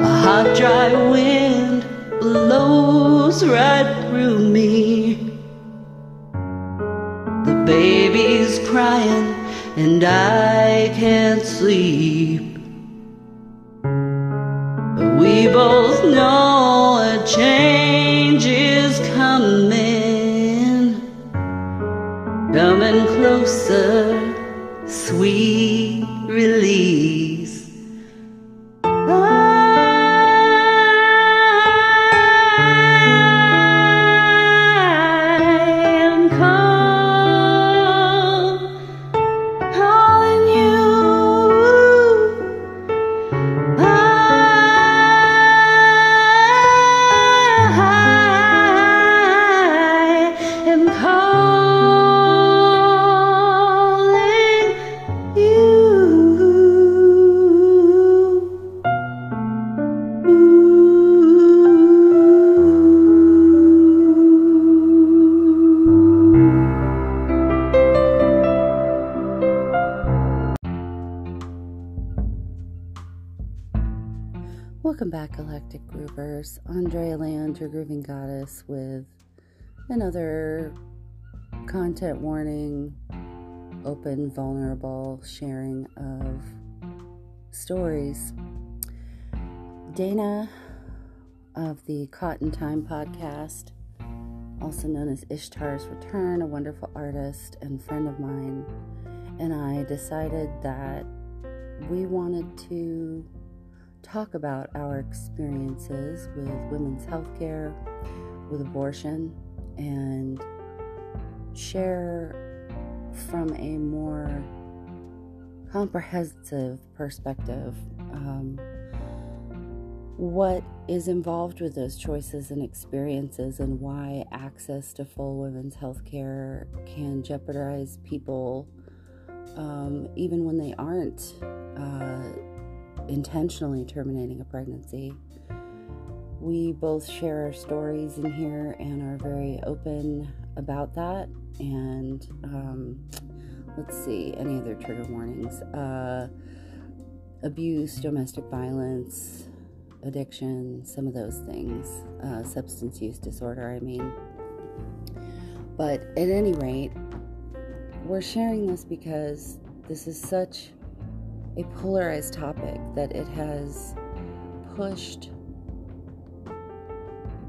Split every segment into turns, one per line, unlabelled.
A hot, dry wind blows right through me. The baby's crying, and I can't sleep. But we both know a change is coming, coming closer, sweet
Groovers. Andrea Land, your grooving goddess, with another content warning, open, vulnerable sharing of stories. Dana of the Cotton Time podcast, also known as Ishtar's Return, a wonderful artist and friend of mine, and I decided that we wanted to talk about our experiences with women's health care, with abortion, and share from a more comprehensive perspective um, what is involved with those choices and experiences, and why access to full women's health care can jeopardize people um, even when they aren't. Uh, intentionally terminating a pregnancy. We both share our stories in here and are very open about that. And um, let's see, any other trigger warnings? Uh, abuse, domestic violence, addiction, some of those things, uh, substance use disorder, I mean. But at any rate, we're sharing this because this is such a polarized topic that it has pushed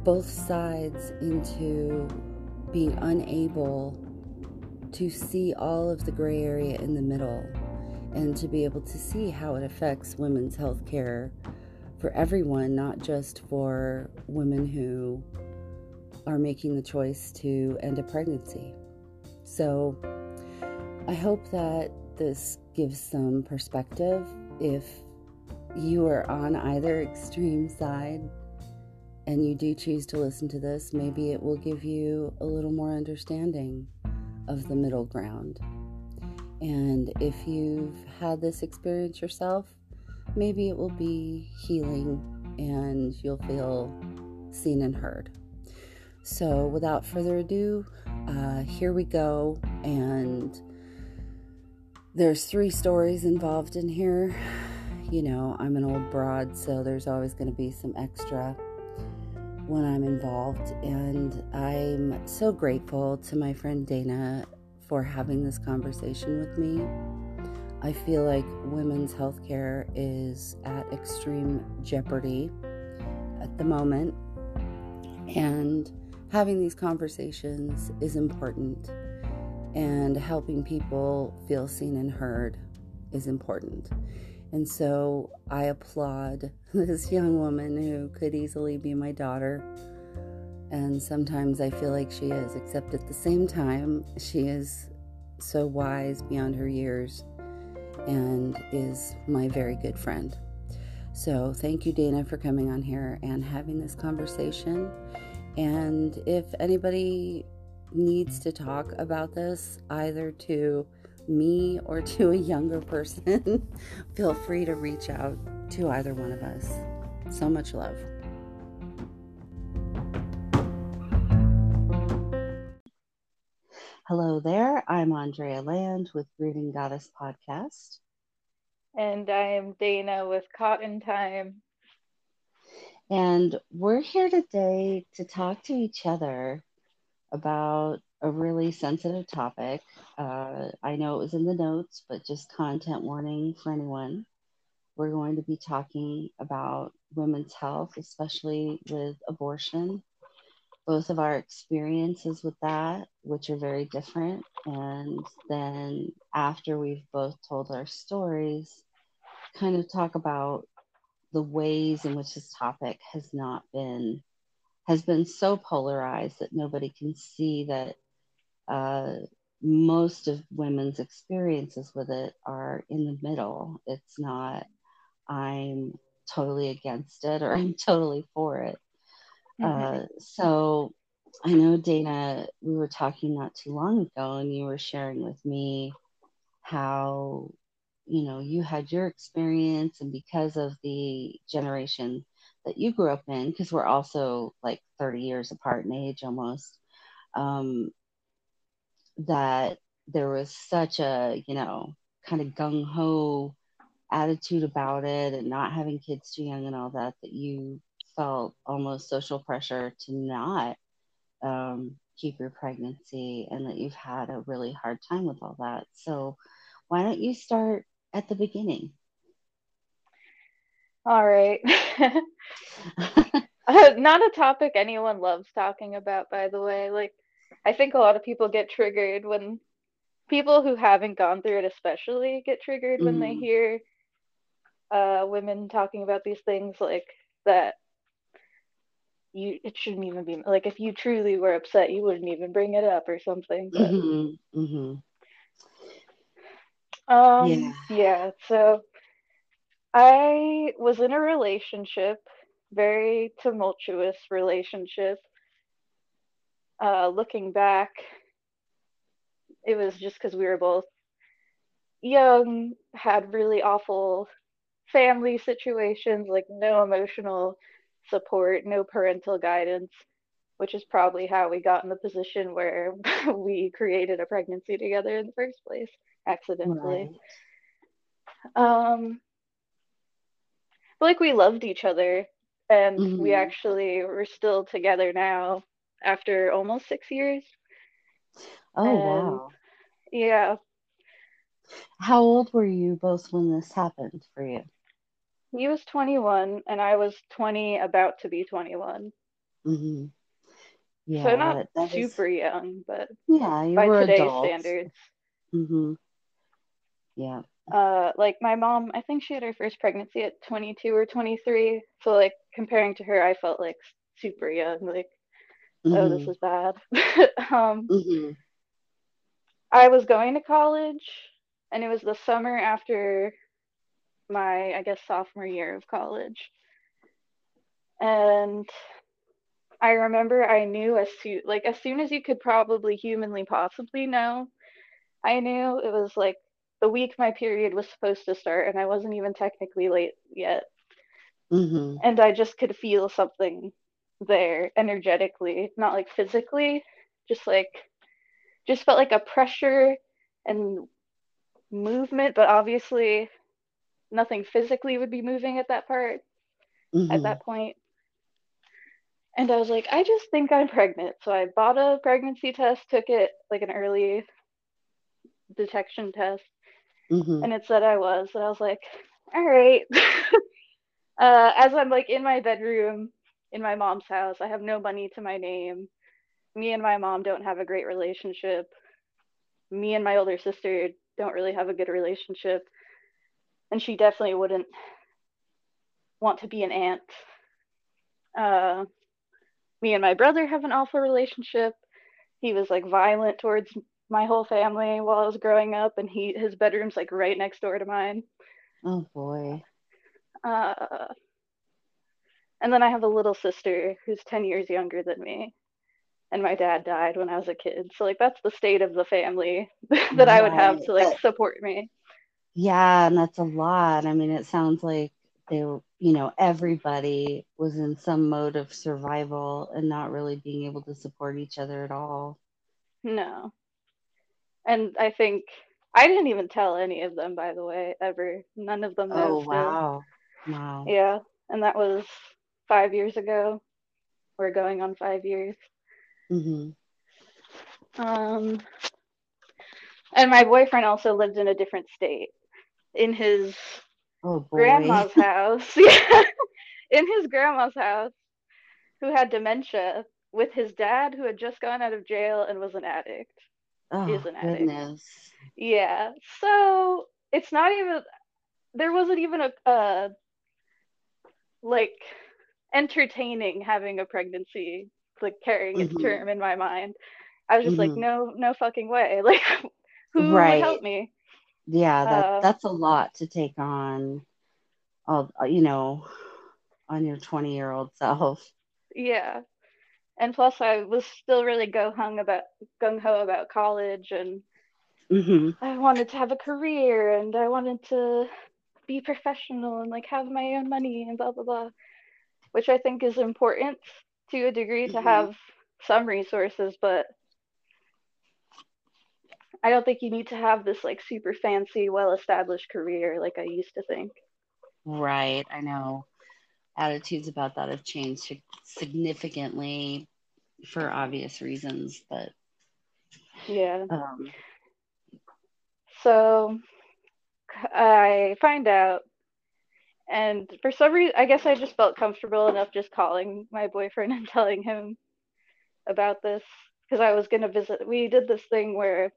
both sides into being unable to see all of the gray area in the middle and to be able to see how it affects women's health care for everyone, not just for women who are making the choice to end a pregnancy. So I hope that this gives some perspective if you are on either extreme side and you do choose to listen to this, maybe it will give you a little more understanding of the middle ground. And if you've had this experience yourself, maybe it will be healing and you'll feel seen and heard. So, without further ado, uh, here we go. And there's three stories involved in here. You know, I'm an old broad, so there's always going to be some extra when I'm involved. And I'm so grateful to my friend Dana for having this conversation with me. I feel like women's health care is at extreme jeopardy at the moment. And having these conversations is important and helping people feel seen and heard is important. And so I applaud this young woman who could easily be my daughter. And sometimes I feel like she is, except at the same time, she is so wise beyond her years and is my very good friend. So thank you, Dana, for coming on here and having this conversation. And if anybody needs to talk about this, either to me or to a younger person, feel free to reach out to either one of us. So much love. Hello there. I'm Andrea Land with Grooving Goddess Podcast.
And I am Dana with Cotton Time.
And we're here today to talk to each other about a really sensitive topic. Uh, I know it was in the notes, but just content warning for anyone. We're going to be talking about women's health, especially with abortion, both of our experiences with that, which are very different. And then after we've both told our stories, kind of talk about the ways in which this topic has not been has been so polarized that nobody can see that uh, most of women's experiences with it are in the middle. It's not, I'm totally against it or I'm totally for it.
Mhm.
Uh, so I know, Dana, we were talking not too long ago, and you were sharing with me how, you know, you had your experience, and because of the generation that you grew up in, because we're also like 30 years apart in age almost, um, that there was such a, you know, kind of gung ho attitude about it and not having kids too young and all that, that you felt almost social pressure to not um, keep your pregnancy and that you've had a really hard time with all that. So, why don't you start at the beginning?
All right. Uh, Not a topic anyone loves talking about, by the way. Like, I think a lot of people get triggered when people who haven't gone through it, especially, get triggered when they
Mhm.
hear uh, women talking about these things like that. You, it shouldn't even be like if you truly were upset, you wouldn't even bring it up or something. But
Mhm. Mhm. Yeah.
um, yeah. So I was in a relationship, very tumultuous relationship. Uh, looking back, it was just because we were both young, had really awful family situations, like no emotional support, no parental guidance, which is probably how we got in the position where we created a pregnancy together in the first place, accidentally.
Right.
Um, but like we loved each other, and we
Mhm.
actually were still together now after almost six years.
Oh,
And
wow.
yeah,
How old were you both when this happened for you?
he was 21 and I was 20, about to be 21.
Mhm.
So not
that is
super young, but
yeah, you
by
were
today's
adults.
standards.
Mhm. Yeah.
Uh, like my mom, I think she had her first pregnancy at 22 or 23. So like comparing to her, I felt like super young. Like, oh, this
Mhm.
is bad. um,
Mhm.
I was going to college, and it was the summer after my, I guess, sophomore year of college. And I remember I knew as soon, like as soon as you could probably humanly possibly know, I knew it was like the week my period was supposed to start, and I wasn't even technically late yet.
Mhm.
And I just could feel something there energetically, not like physically, just like just felt like a pressure and movement, but obviously nothing physically would be moving at that part at
Mhm.
that point. And I was like, I just think I'm pregnant. So I bought a pregnancy test, took it like an early detection test,
Mhm.
and it said I was. And I was like, all right. uh, as I'm like in my bedroom in my mom's house, I have no money to my name. Me and my mom don't have a great relationship. Me and my older sister don't really have a good relationship. And she definitely wouldn't want to be an aunt. Uh, me and my brother have an awful relationship. He was like violent towards my whole family while I was growing up, and he his bedroom's like right next door to mine.
Oh boy.
Uh, and then I have a little sister who's 10 years younger than me, and my dad died when I was a kid. So like that's the state of the family that I would have to like support me.
yeah, and that's a lot. I mean, it sounds like they were, you know, everybody was in some mode of survival and not really being able to support each other at all.
No. And I think I didn't even tell any of them, by the way, ever. None of them
Oh,
still.
wow. Wow.
Yeah. And that was five years ago. We're going on five years.
hmm
Um, and my boyfriend also lived in a different state in his
Oh
grandma's house. Yeah. in his grandma's house, who had dementia with his dad, who had just gone out of jail and was an addict.
Oh
is an addict.
goodness.
Yeah. So it's not even, there wasn't even a, uh, like, entertaining having a pregnancy, like carrying its
Mhm.
term in my mind. I was just like,
Mhm.
no, no fucking way. Like, who
Right.
would help me?
Yeah, that
Uh,
that's a lot to take on. All you know, on your twenty year old self.
Yeah. And plus, I was still really go hung about gung ho about college, and
hmm
I wanted to have a career, and I wanted to be professional and like have my own money and blah blah blah, which I think is important to a degree to
Mhm.
have some resources, but I don't think you need to have this like super fancy, well established career like I used to think.
Right. I know. Attitudes about that have changed significantly for obvious reasons, but
Yeah.
um,
So I find out, and for some reason, I guess I just felt comfortable enough just calling my boyfriend and telling him about this because I was going to visit. We did this thing where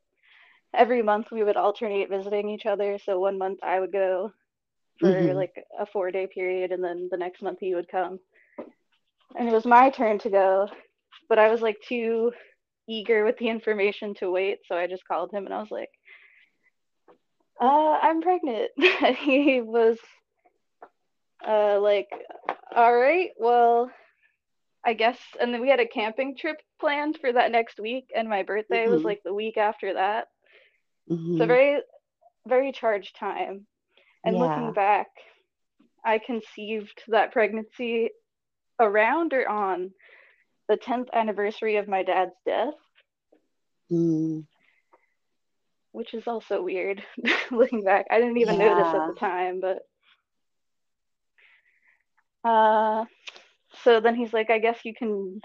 every month we would alternate visiting each other. So one month I would go for
Mhm.
like a four day period, and then the next month he would come. And it was my turn to go, but I was like too eager with the information to wait. So I just called him and I was like, uh, I'm pregnant. he was uh, like, all right, well, I guess. And then we had a camping trip planned for that next week, and my birthday was
Mhm.
like the week after that.
mhm.
So very, very charged time. And
Yeah.
looking back, I conceived that pregnancy around or on the 10th anniversary of my dad's death,
Mm.
which is also weird looking back. I didn't even notice at the time, but uh so then he's like, I guess you can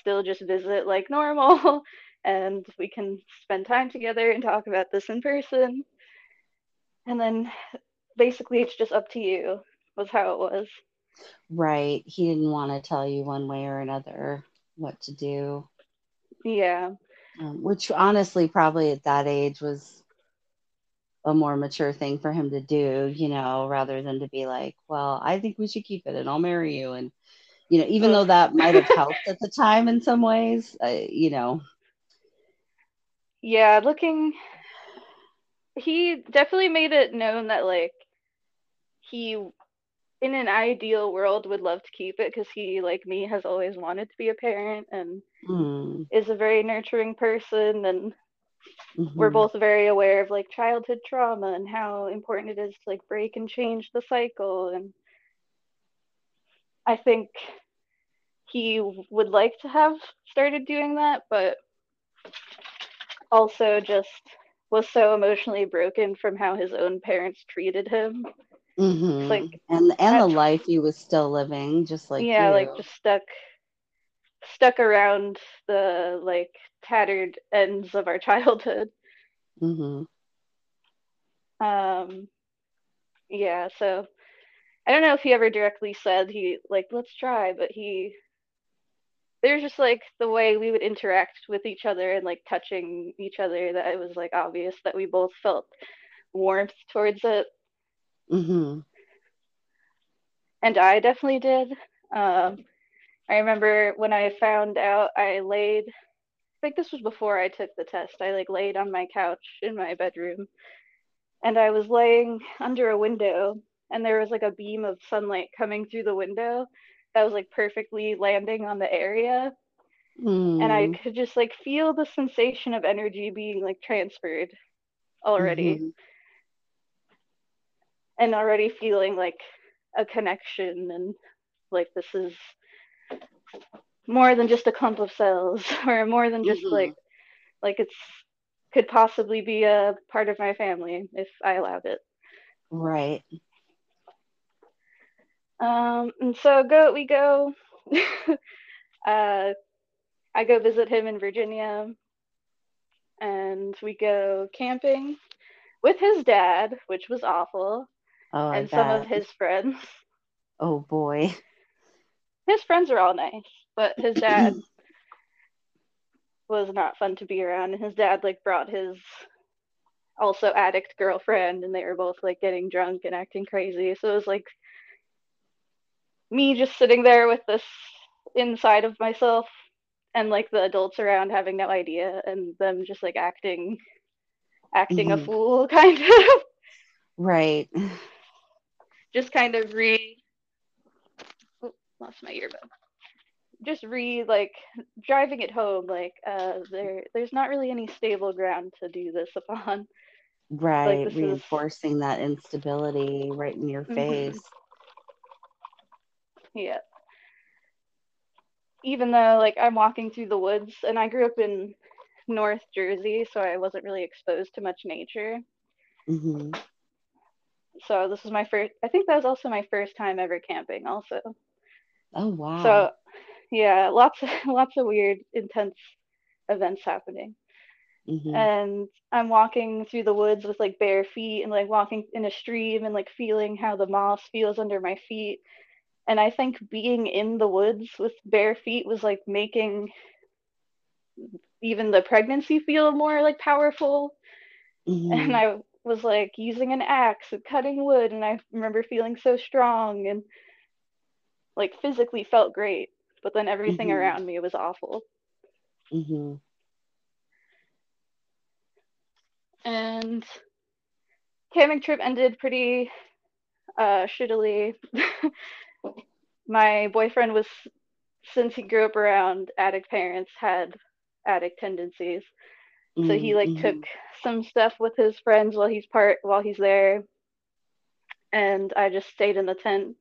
still just visit like normal and we can spend time together and talk about this in person. And then basically it's just up to you was how it was.
Right. He didn't want to tell you one way or another what to do,
Yeah.
um, which honestly, probably at that age was a more mature thing for him to do, you know, rather than to be like, well, I think we should keep it and I'll marry you. And, you know, even though that might have helped at the time in some ways, uh, you know,
Yeah, looking he definitely made it known that like he in an ideal world would love to keep it because he like me has always wanted to be a parent and
mm,
is a very nurturing person. And we're
mhm,
both very aware of like childhood trauma and how important it is to like break and change the cycle. And I think he would like to have started doing that but also just was so emotionally broken from how his own parents treated him
mhm.
like,
and and the life he was still living, just like
yeah
you.
like just stuck stuck around the like tattered ends of our childhood
Mhm.
um yeah so i don't know if he ever directly said he like let's try but he there's just like the way we would interact with each other and like touching each other that it was like obvious that we both felt warmth towards it
Mhm.
and i definitely did um i remember when i found out i laid I think this was before I took the test. I like laid on my couch in my bedroom and I was laying under a window and there was like a beam of sunlight coming through the window that was like perfectly landing on the area and I
Mm,
could just like feel the sensation of energy being like transferred already
mhm.
And already feeling like a connection and like this is more than just a clump of cells or more than just
Mhm.
like like it's could possibly be a part of my family if I allowed it.
Right.
Um, and so go we go. uh, I go visit him in Virginia, and we go camping with his dad, which was awful,
Oh,
and some of his friends.
Oh boy.
His friends are all nice, but his dad was not fun to be around. And his dad like brought his also addict girlfriend, and they were both like getting drunk and acting crazy. So it was like me just sitting there with this inside of myself and like the adults around having no idea and them just like acting acting a
Mhm.
fool kind of
Right.
Just kind of re oh, lost my earbud just re like driving it home like uh there there's not really any stable ground to do this upon
Right.
is-
Reinforcing that instability right in your
Mhm.
face.
yeah even though like i'm walking through the woods and i grew up in north jersey so i wasn't really exposed to much nature
hmm
so this was my first i think that was also my first time ever camping also
Oh wow.
so yeah lots of lots of weird intense events happening
Mhm.
and i'm walking through the woods with like bare feet and like walking in a stream and like feeling how the moss feels under my feet and i think being in the woods with bare feet was like making even the pregnancy feel more like powerful
Mhm.
and I was like using an axe and cutting wood, and I remember feeling so strong and like physically felt great, but then everything
Mhm.
around me was awful.
Mhm.
And camping trip ended pretty uh, shittily. My boyfriend was, since he grew up around addict parents, had addict tendencies. So he like
Mhm.
took some stuff with his friends while he's part while he's there. And I just stayed in the tent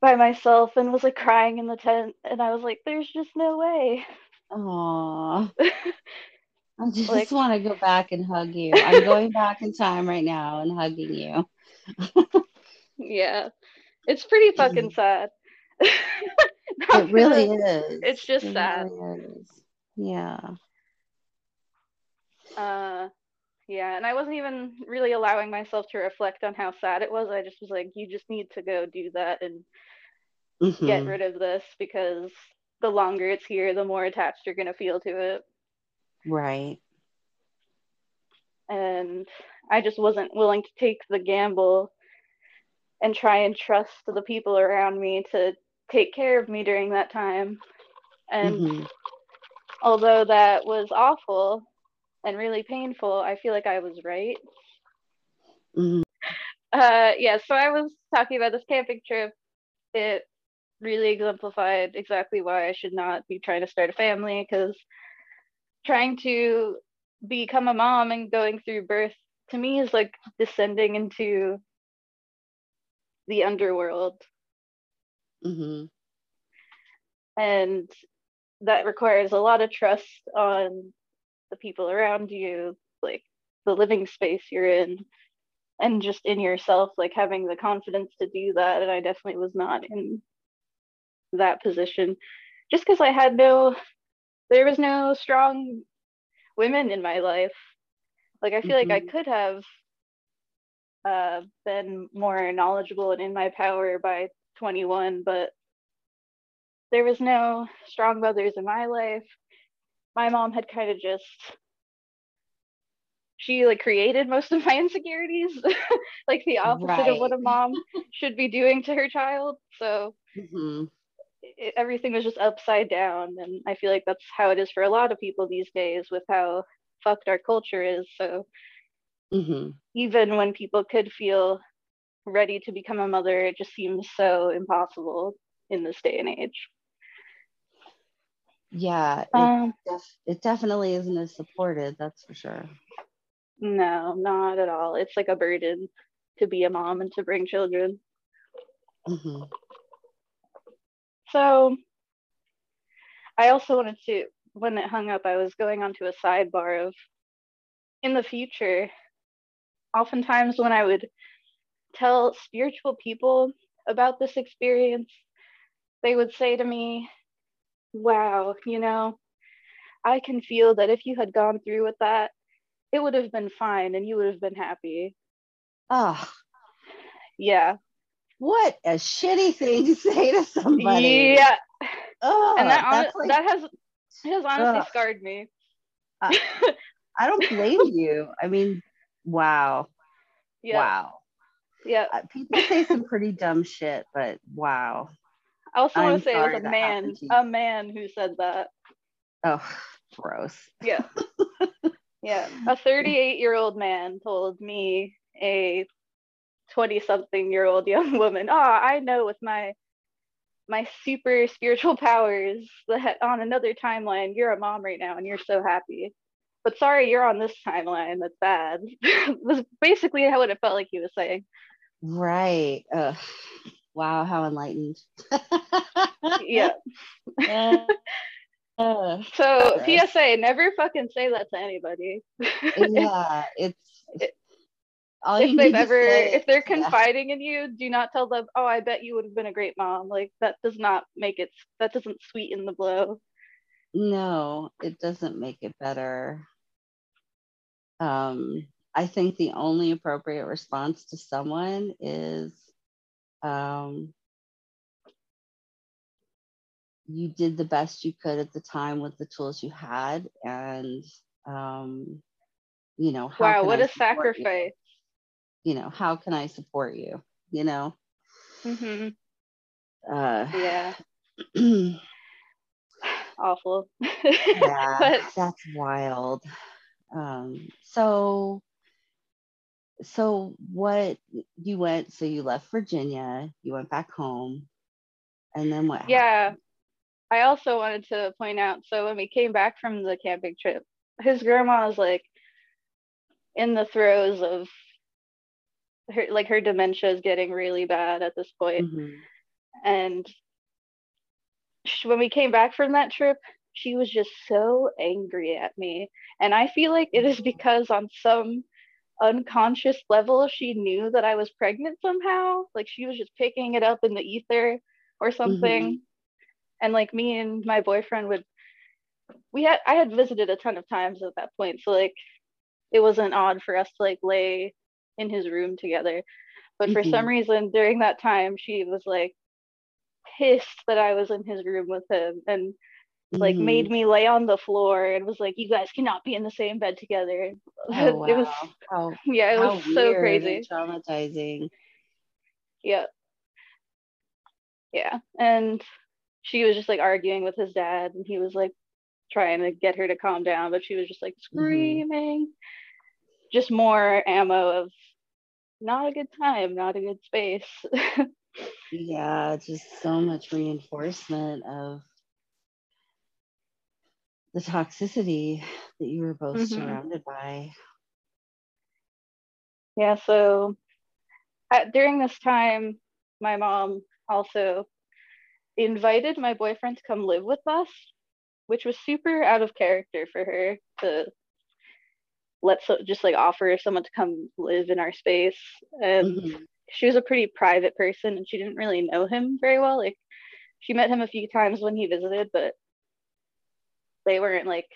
by myself and was like crying in the tent and I was like, there's just no way.
Aw. I just
Like-
want to go back and hug you. I'm going back in time right now and hugging you.
yeah. It's pretty fucking sad.
It really is.
it's just
It
sad.
really is. Yeah.
Uh yeah, and I wasn't even really allowing myself to reflect on how sad it was. I just was like, you just need to go do that and get
Mhm.
rid of this because the longer it's here, the more attached you're gonna feel to it.
Right.
and I just wasn't willing to take the gamble and try and trust the people around me to take care of me during that time. And
Mhm.
although that was awful and really painful, I feel like I was right.
Mhm.
Uh, yeah, so I was talking about this camping trip. It really exemplified exactly why I should not be trying to start a family because trying to become a mom and going through birth to me is like descending into the underworld
Mhm.
and that requires a lot of trust on the people around you like the living space you're in and just in yourself like having the confidence to do that. And i definitely was not in that position just because i had no there was no strong women in my life. Like i feel like i
Mhm.
could have uh, been more knowledgeable and in my power by 21 but there was no strong mothers in my life my mom had kind of just she like created most of my insecurities like the opposite of what a mom should be doing to her child so
Mhm.
it, everything was just upside down and i feel like that's how it is for a lot of people these days with how fucked our culture is so
Mhm.
even when people could feel ready to become a mother it just seems so impossible in this day and age
Yeah. It,
um
def- it definitely isn't as supported. That's for sure.
no not at all it's like a burden to be a mom and to bring children
Mhm.
So I also wanted to, when it hung up, I was going on to a sidebar of in the future, oftentimes when I would tell spiritual people about this experience, they would say to me, Wow, you know, I can feel that if you had gone through with that, it would have been fine and you would have been happy.
Oh,
Yeah.
what a shitty thing to say to somebody.
Yeah.
Oh,
and that,
that's like,
that has has honestly
Ugh.
scarred me.
I don't blame you. I mean, wow.
Yeah.
Wow.
Yeah.
Uh, people say some pretty dumb shit, but wow.
I also want to say it was a man,
happened to you.
a man who said that.
Oh, gross.
Yeah. yeah. A 38 year old man told me, a 20 something year old young woman, oh, I know with my my super spiritual powers that on another timeline you're a mom right now and you're so happy. But sorry, you're on this timeline. That's bad. was basically how it felt like he was saying.
Right. Ugh. Wow, how enlightened.
Yeah.
Uh,
So
Gross.
PSA, never fucking say that to anybody.
yeah, it's
It-
all
if they've ever,
say,
if they're
yeah.
confiding in you do not tell them oh i bet you would have been a great mom like that does not make it that doesn't sweeten the blow
No, it doesn't make it better. Um, I think the only appropriate response to someone is um, you did the best you could at the time with the tools you had, and um, you know, how
wow what
I
a
support you?
sacrifice
You know, how can I support you? You know,
hmm
uh,
yeah awful
yeah,
but
that's wild. Um, so, so what you went? So you left Virginia, you went back home, and then what?
yeah i also wanted to point out so when we came back from the camping trip his grandma is like in the throes of her like her dementia is getting really bad at this point
Mhm.
and sh- when we came back from that trip she was just so angry at me and i feel like it is because on some unconscious level she knew that i was pregnant somehow. Like she was just picking it up in the ether or something. And like me and my boyfriend would we had i had visited a ton of times at that point. So like it wasn't odd for us to like lay in his room together. But for some
Mhm.
reason during that time she was like pissed that i was in his room with him. And like
Mhm.
made me lay on the floor and was like you guys cannot be in the same bed together
Oh, wow.
it was
how,
yeah it was so crazy
traumatizing.
yeah yeah and she was just like arguing with his dad and he was like trying to get her to calm down but she was just like
Mm-hmm.
screaming just more ammo of not a good time not a good space
Yeah, just so much reinforcement of the toxicity that you were both
Mhm.
surrounded by.
yeah so at, during this time my mom also invited my boyfriend to come live with us which was super out of character for her to let so just like offer someone to come live in our space and
Mhm.
she was a pretty private person and she didn't really know him very well like she met him a few times when he visited but they weren't like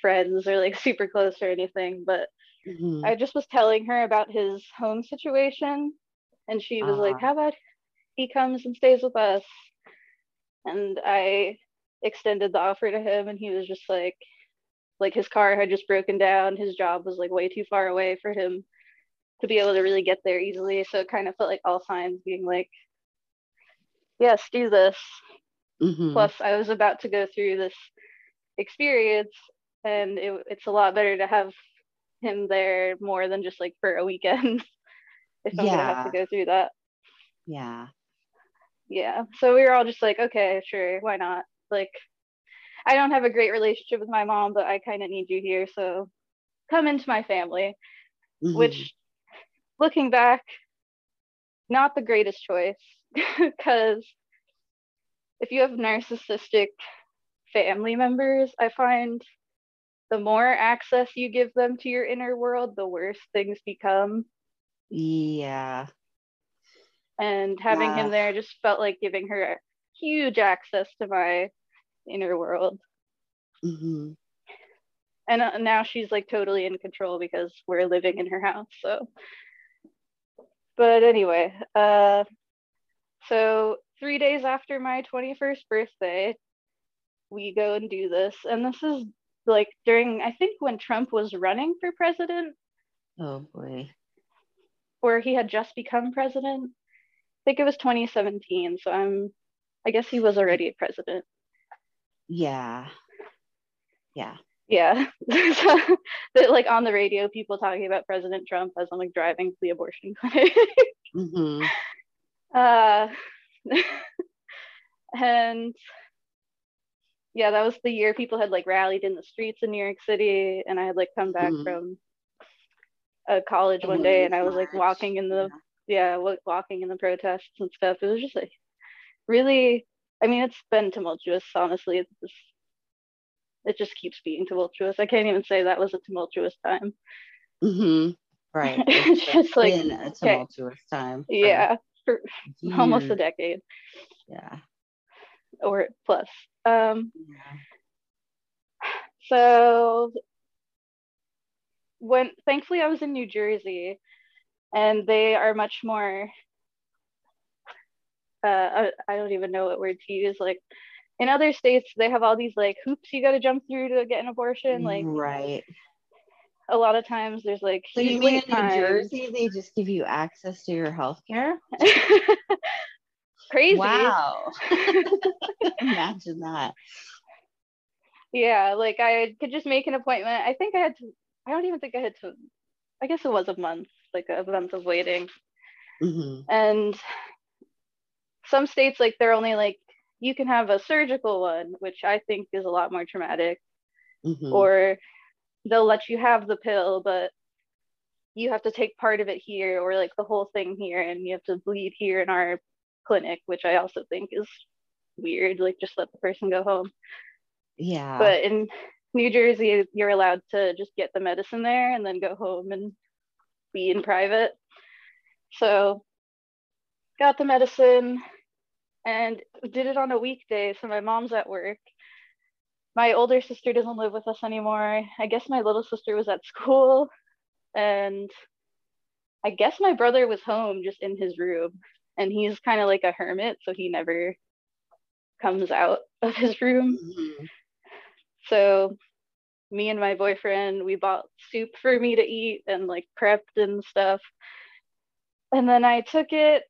friends or like super close or anything but
Mhm.
I just was telling her about his home situation, and she was like,
Ah.
How about he comes and stays with us? And I extended the offer to him, and he was just like, like his car had just broken down. His job was like way too far away for him to be able to really get there easily. So it kind of felt like all signs being like, Yes, do this.
Mhm.
Plus, I was about to go through this experience, and it, it's a lot better to have him there more than just like for a weekend if I'm gonna have to go through that.
Yeah.
Yeah. So we were all just like, okay, sure, why not? Like, I don't have a great relationship with my mom, but I kind of need you here, so come into my family.
Mhm.
Which, looking back, not the greatest choice because if you have narcissistic family members, I find the more access you give them to your inner world, the worse things become.
Yeah.
And having
Yeah.
him there just felt like giving her huge access to my inner world.
hmm
And uh, now she's like totally in control because we're living in her house. So, but anyway, uh, so three days after my 21st birthday, we go and do this. And this is like during, I think, when Trump was running for president,
Oh boy.
or he had just become president. I think it was 2017. So I'm, I guess he was already a president.
Yeah. Yeah.
Yeah. that, like on the radio, people talking about President Trump as I'm like driving to the abortion clinic.
hmm
uh, and yeah, that was the year people had like rallied in the streets in New York City, and I had like come back
Mhm.
from a college one day, and I was like walking in the yeah, wa- walking in the protests and stuff. It was just like really, I mean, it's been tumultuous, honestly. It's just, it just keeps being tumultuous. I can't even say that was a tumultuous time.
Mm-hmm. Right.
It's just like,
been a tumultuous time. for
Yeah, for almost a decade
Yeah.
or plus. Um,
Yeah.
so when thankfully I was in New Jersey and they are much more uh I, I don't even know what word to use like in other states they have all these like hoops you got to jump through to get an abortion like
right.
a lot of times there's like
So you mean in New. Jersey they just give you access to your health care?
crazy.
Wow. Imagine that.
yeah like I could just make an appointment. I think I had to I don't even think I had to I guess it was a month like a month of waiting.
Hmm
and some states like they're only like you can have a surgical one which i think is a lot more traumatic.
Hmm
or they'll let you have the pill but you have to take part of it here or like the whole thing here and you have to bleed here in our clinic which i also think is weird like just let the person go home.
Yeah.
but in new jersey you're allowed to just get the medicine there and then go home and be in private. So got the medicine and did it on a weekday. So my mom's at work. My older sister doesn't live with us anymore. I guess my little sister was at school. And i guess my brother was home just in his room and he's kind of like a hermit so he never comes out of his room
Mhm.
so me and my boyfriend, we bought soup for me to eat and like prepped and stuff. And then I took it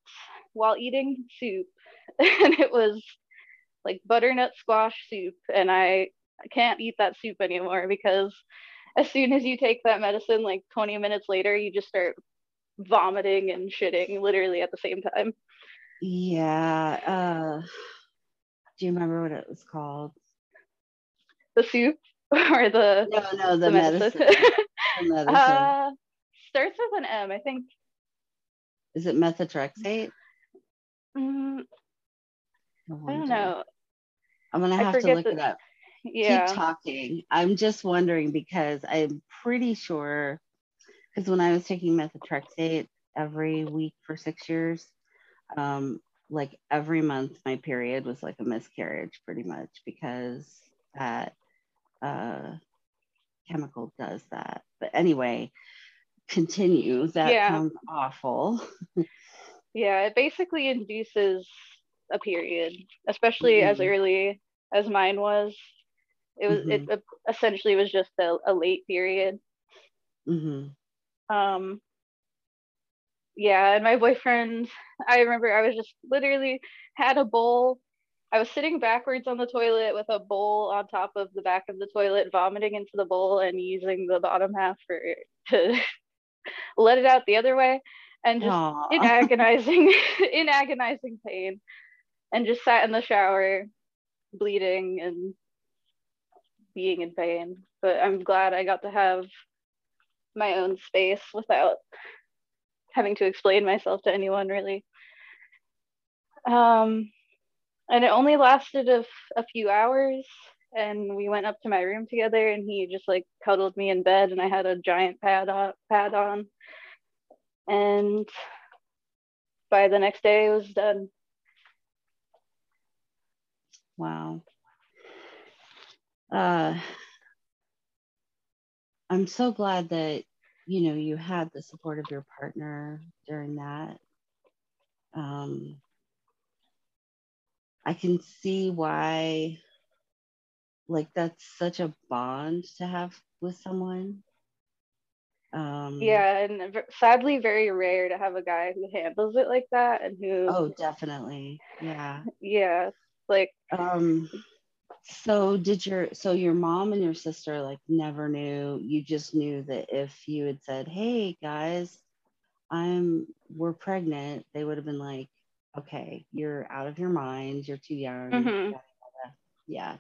while eating soup and it was like butternut squash soup and I, I can't eat that soup anymore because as soon as you take that medicine like 20 minutes later you just start vomiting and shitting literally at the same time.
Yeah. Uh, do you remember what it was called?
The soup or the,
No, no, the,
the
medicine.
medicine.
the medicine.
uh, starts with an M. I think
Is it methotrexate?
mm,
No
I don't know.
I'm gonna have to look
the-
it up.
Yeah.
Keep talking. I'm just wondering because I'm pretty sure because when I was taking methotrexate every week for six years, um, like every month my period was like a miscarriage pretty much because that uh, chemical does that. But anyway, continue. That
Yeah.
sounds awful.
Yeah, it basically induces a period, especially as
Mhm.
early as mine was. It was it it essentially was just a, a late period.
hmm
Um yeah, and my boyfriend, I remember I was just literally had a bowl. I was sitting backwards on the toilet with a bowl on top of the back of the toilet, vomiting into the bowl and using the bottom half for to let it out the other way. And just in agonizing in agonizing pain. And just sat in the shower bleeding and being in pain. But i'm glad i got to have my own space without having to explain myself to anyone really um and it only lasted a, a few hours and we went up to my room together and he just like cuddled me in bed and i had a giant pad on pad on and by the next day, it was done.
Wow. Uh, I'm so glad that you know you had the support of your partner during that. Um, I can see why, like, that's such a bond to have with someone. Um,
Yeah, and v- sadly, very rare to have a guy who handles it like that and who,
Oh, definitely. Yeah.
yeah, like
Um, so did your so your mom and your sister like never knew, you just knew that if you had said, Hey guys, I'm we're pregnant, they would have been like, Okay, you're out of your mind, you're too young.
Mhm.
yada. Yeah.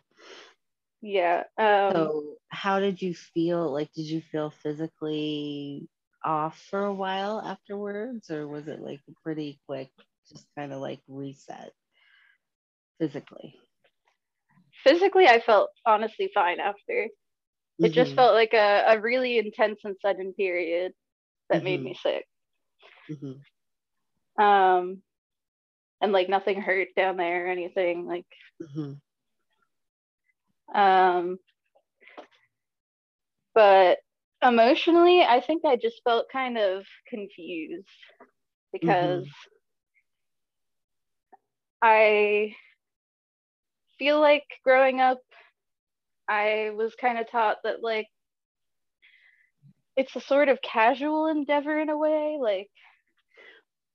yeah. Um,
So how did you feel? Like did you feel physically off for a while afterwards, or was it like pretty quick, just kind of like reset physically?
Physically, I felt honestly fine after. It just
Mhm.
felt like a, a really intense and sudden period that made
Mhm.
me sick.
Mhm.
Um, and like nothing hurt down there or anything. Like,
Mhm.
um, but emotionally, I think I just felt kind of confused because I feel like growing up, I was kind of taught that like it's a sort of casual endeavor in a way. Like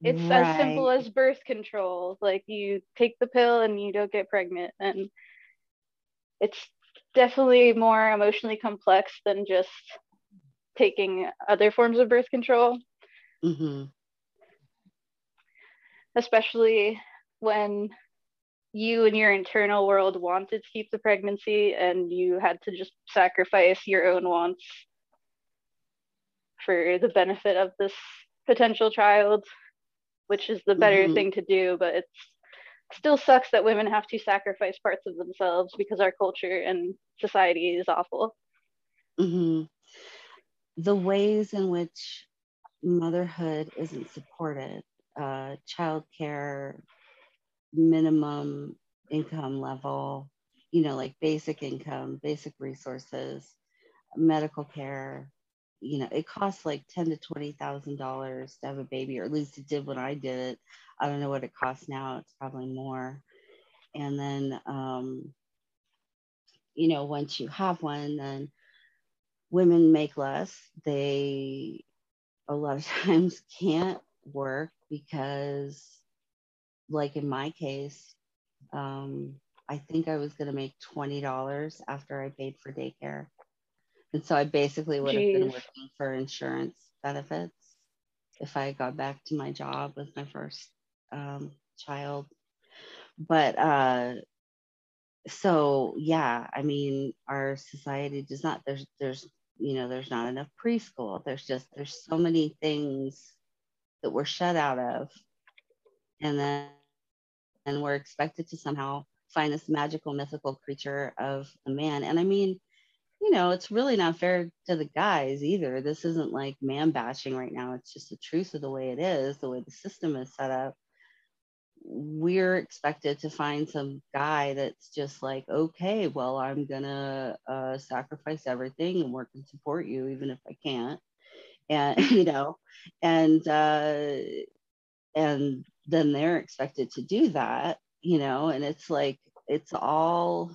it's as simple as birth control. Like you take the pill and you don't get pregnant. And it's definitely more emotionally complex than just taking other forms of birth control,
Mhm.
especially when you and your internal world wanted to keep the pregnancy and you had to just sacrifice your own wants for the benefit of this potential child, which is the better
Mhm.
thing to do, but it's still sucks that women have to sacrifice parts of themselves because our culture and society is awful.
hmm The ways in which motherhood isn't supported, uh, childcare, minimum income level, you know, like basic income, basic resources, medical care. You know, it costs like ten to twenty thousand dollars to have a baby, or at least it did when I did it. I don't know what it costs now. It's probably more. And then, um, you know, once you have one, then women make less. They a lot of times can't work because, like in my case, um, I think I was going to make $20 after I paid for daycare. And so I basically would have been working for insurance benefits if I got back to my job with my first um, child. But uh, so yeah, I mean, our society does not. There's there's you know there's not enough preschool. There's just there's so many things that we're shut out of, and then and we're expected to somehow find this magical mythical creature of a man. And I mean, you know, it's really not fair to the guys either. This isn't like man bashing right now. It's just the truth of the way it is, the way the system is set up. We're expected to find some guy that's just like, okay, well, I'm gonna uh, sacrifice everything and work and support you, even if I can't. And you know, and uh, and then they're expected to do that, you know, and it's like it's all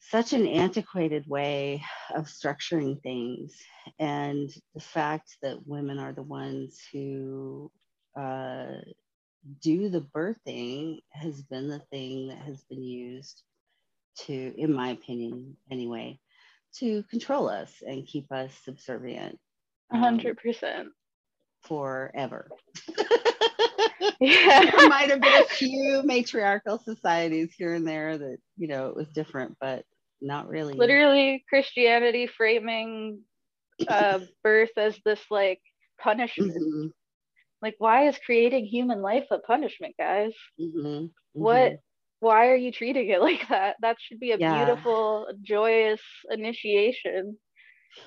such an antiquated way of structuring things and the fact that women are the ones who uh, do the birthing has been the thing that has been used to in my opinion anyway to control us and keep us subservient
A
um,
hundred percent.
Forever
Yeah.
there might have been a few matriarchal societies here and there that you know it was different but not really
Literally Christianity framing uh birth as this like punishment.
Mhm,
Like why is creating human life a punishment, guys?
mhm,
What
mhm.
why are you treating it like that? That should be a
Yeah.
beautiful, joyous initiation.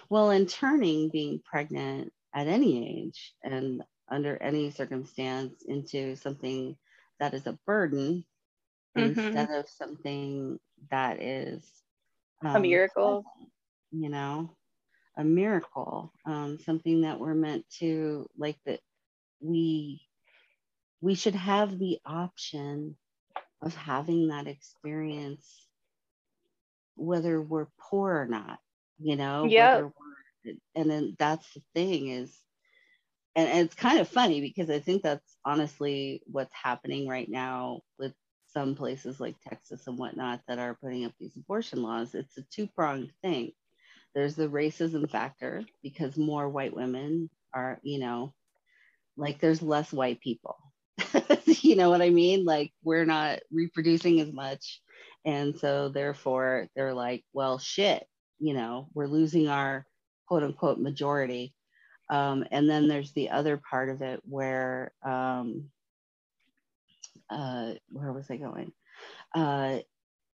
well in turning being pregnant at any age and under any circumstance into something that is a burden
Mhm.
instead of something that is
A
um,
miracle.
you know a miracle um, something that we're meant to like that we we should have the option of having that experience whether we're poor or not you know
Yep.
And then that's the thing is and, and it's kind of funny because i think that's honestly what's happening right now with some places like texas and whatnot that are putting up these abortion laws. It's a two-pronged thing. There's the racism factor because more white women are you know like there's less white people. You know what i mean? Like we're not reproducing as much. And so therefore they're like well shit you know we're losing our quote unquote majority um, and then there's the other part of it where um, uh, where was i going uh,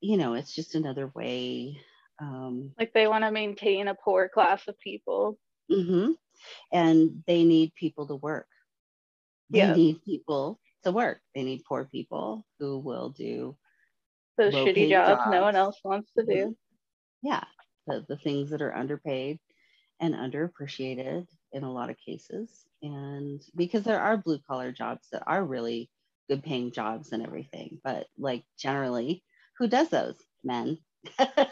you know it's just another way um,
Like they want to maintain a poor class of people.
hmm And they need people to work. They
Yeah.
need people to work. They need poor people who will do,
Those shitty jobs no one else wants to do.
yeah, the, the things that are underpaid and underappreciated in a lot of cases. And because there are blue collar jobs that are really good paying jobs and everything. But like generally, who does those? Men.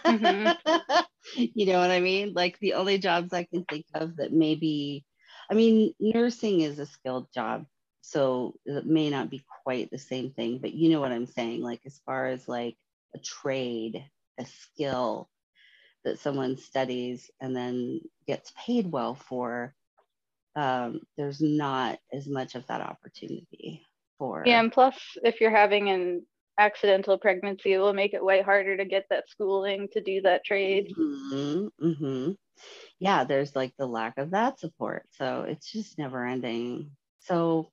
Mhm.
you know what I mean? Like the only jobs I can think of that maybe, I mean, nursing is a skilled job. So it may not be quite the same thing, but you know what I'm saying? Like, as far as like a trade, a skill that someone studies and then gets paid well for, um, there's not as much of that opportunity for.
Yeah, and plus, if you're having an accidental pregnancy, it will make it way harder to get that schooling to do that trade.
hmm hmm Yeah, there's like the lack of that support. So it's just never ending. So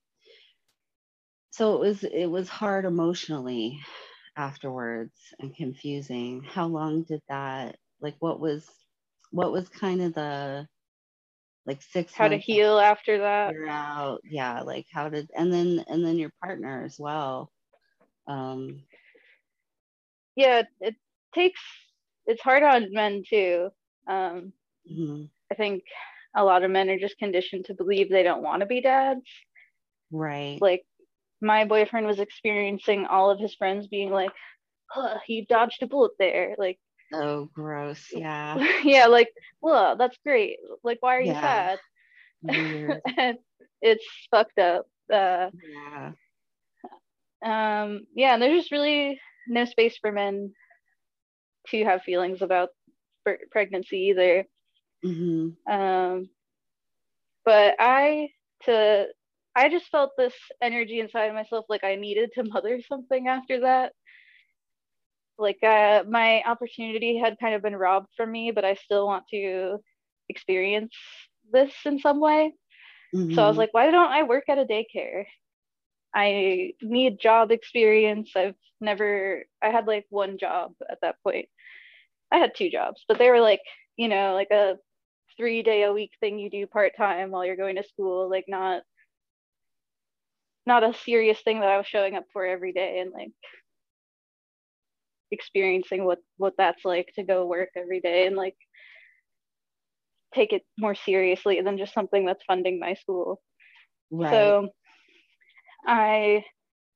so it was it was hard emotionally afterwards and confusing. How long did that like what was what was kind of the like six
How to heal after that.
out yeah like how did and then and then your partner as well um
Yeah, it takes, it's hard on men too. Um,
mhm,
I think a lot of men are just conditioned to believe they don't want to be dads.
right
Like, my boyfriend was experiencing all of his friends being like, huh, he dodged a bullet there. Like,
oh gross yeah
yeah, like, well, that's great. Like, why are you
Yeah.
sad? and it's fucked up. Uh,
yeah
um, yeah, and there's just really no space for men to have feelings about pre- pregnancy either.
hmm
Um, but I to I just felt this energy inside of myself like I needed to mother something after that. Like uh, my opportunity had kind of been robbed from me, but I still want to experience this in some way. So I was
Mhm.
like, why don't I work at a daycare? I need job experience. I've never, I had like one job at that point. I had two jobs, but they were like, you know, like a three day a week thing you do part time while you're going to school, like not, not a serious thing that I was showing up for every day and like experiencing what what that's like to go work every day and like take it more seriously than just something that's funding my school.
right
So I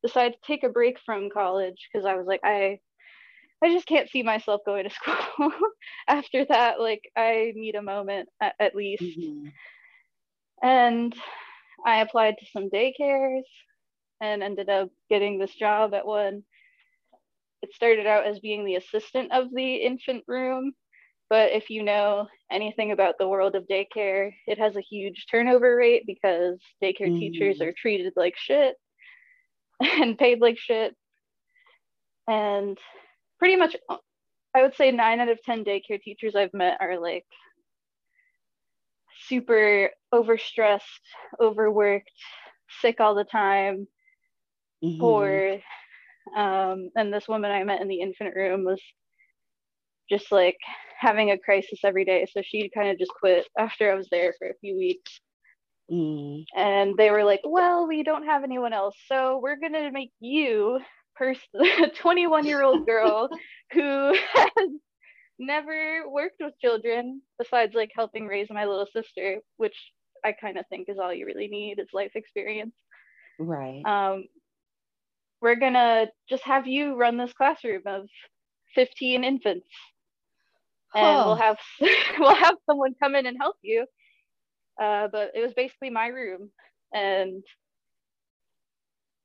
decided to take a break from college because I was like, I I just can't see myself going to school after that. Like I need a moment at, at least.
Mhm.
And I applied to some daycares and ended up getting this job at one. It started out as being the assistant of the infant room, but if you know anything about the world of daycare, it has a huge turnover rate because daycare teachers
Mhm.
are treated like shit and paid like shit. And pretty much, I would say nine out of 10 daycare teachers I've met are like super overstressed, overworked, sick all the time,
Mhm.
poor. Um, and this woman I met in the infant room was just like having a crisis every day. So she kind of just quit after I was there for a few weeks.
Mm.
And they were like, well, we don't have anyone else. So we're going to make you, pers- a 21 year old girl who has never worked with children besides like helping raise my little sister, which I kind of think is all you really need is life experience.
Right.
Um, we're to just have you run this classroom of 15 infants. And we'll have we'll have someone come in and help you uh, but it was basically my room and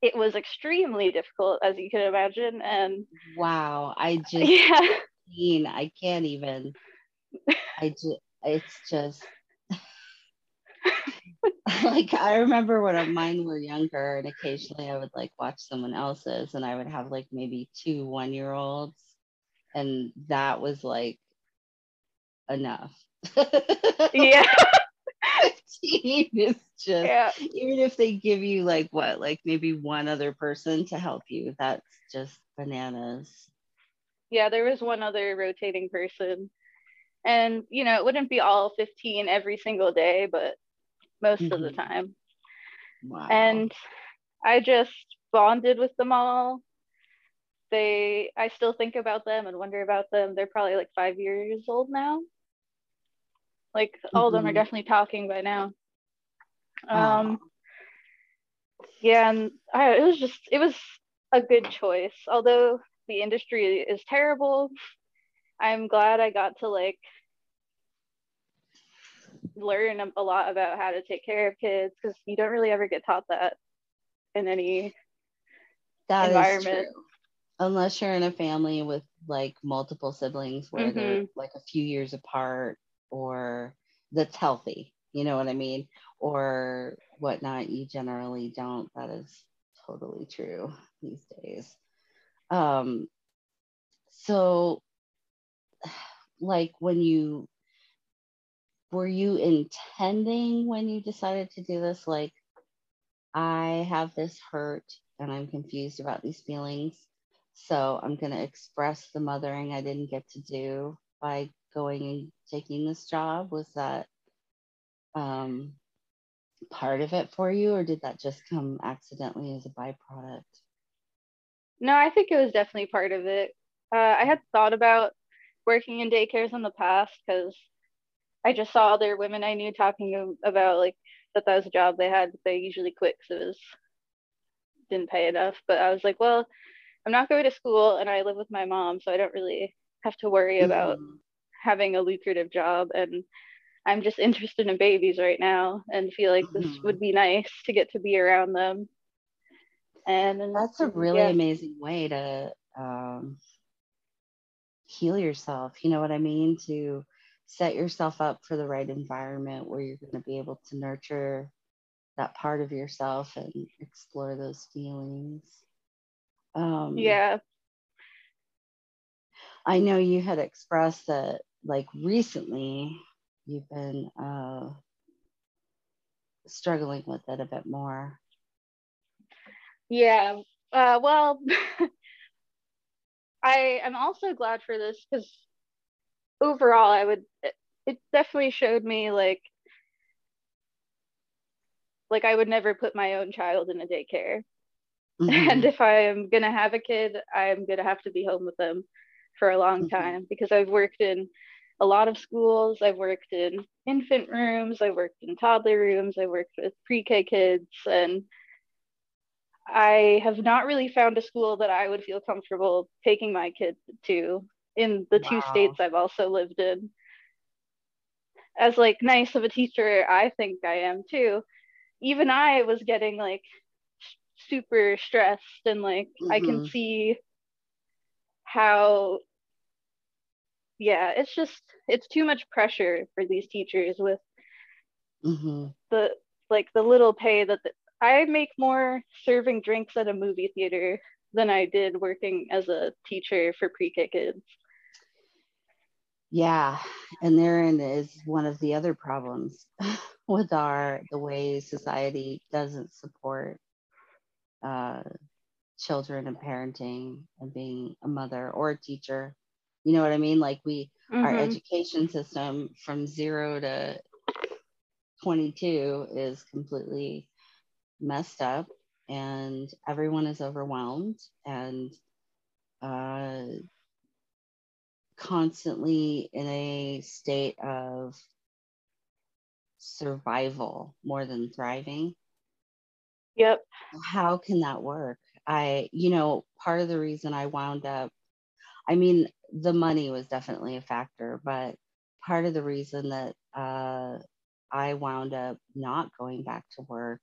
it was extremely difficult as you can imagine and
wow. I just
yeah
mean I can't even. I just it's just like I remember when mine were younger and occasionally I would like watch someone else's and I would have like maybe two one year olds and that was like enough.
yeah.
15 is just
yeah.
even if they give you like what like maybe one other person to help you that's just bananas.
Yeah there was one other rotating person. And you know it wouldn't be all 15 every single day but most of the
Mhm.
time
wow
and I just bonded with them all. They, I still think about them and wonder about them. They're probably like five years old now. Like all of them are
Mhm.
definitely talking by now. Um, yeah, and I, it was just, it was a good choice. Although the industry is terrible, I'm glad I got to like learn a- lot about how to take care of kids because you don't really ever get taught that in any
That
environment.
Unless you're in a family with like multiple siblings where they're
Mm-hmm.
like a few years apart or that's healthy, you know what I mean? Or whatnot, you generally don't. That is totally true these days. Um, so like when you were you intending when you decided to do this like I have this hurt and I'm confused about these feelings. So I'm going to express the mothering I didn't get to do by going and taking this job. Was that um, part of it for you, or did that just come accidentally as a byproduct?
No, I think it was definitely part of it. Uh, I had thought about working in daycares in the past because I just saw other women I knew talking about like that that was a job they had, they usually quit because it was didn't pay enough. But I was like, well, I'm not going to school and I live with my mom, so I don't really have to worry about
Mhm.
having a lucrative job. And I'm just interested in babies right now and feel like this
Mhm.
would be nice to get to be around them. And then
That's a really
yeah.
amazing way to um, heal yourself. You know what I mean? To set yourself up for the right environment where you're going to be able to nurture that part of yourself and explore those feelings. Um,
yeah.
I know you had expressed that, like recently, you've been uh, struggling with it a bit more.
Yeah. Uh, well, I am also glad for this because overall, I would, it, it definitely showed me like, like I would never put my own child in a daycare. And
Mhm.
if I'm going to have a kid, I'm going to have to be home with them for a long
Mhm.
time because I've worked in a lot of schools. I've worked in infant rooms, I've worked in toddler rooms, I've worked with pre K kids, and I have not really found a school that I would feel comfortable taking my kid to in the two
Wow.
states I've also lived in. As like nice of a teacher I think I am too, even I was getting like super stressed and like I can
Mhm.
see how yeah, it's just it's too much pressure for these teachers with
Mhm.
the like the little pay that the, I make more serving drinks at a movie theater than I did working as a teacher for pre-K kids.
Yeah, and therein is one of the other problems with our the way society doesn't support uh, children and parenting and being a mother or a teacher. You know what I mean? Like we, our
Mhm.
education system from zero to 22 is completely messed up and everyone is overwhelmed and uh, constantly in a state of survival more than thriving.
Yep.
How can that work? I, you know, part of the reason I wound up, I mean, the money was definitely a factor, but part of the reason that uh, I wound up not going back to work,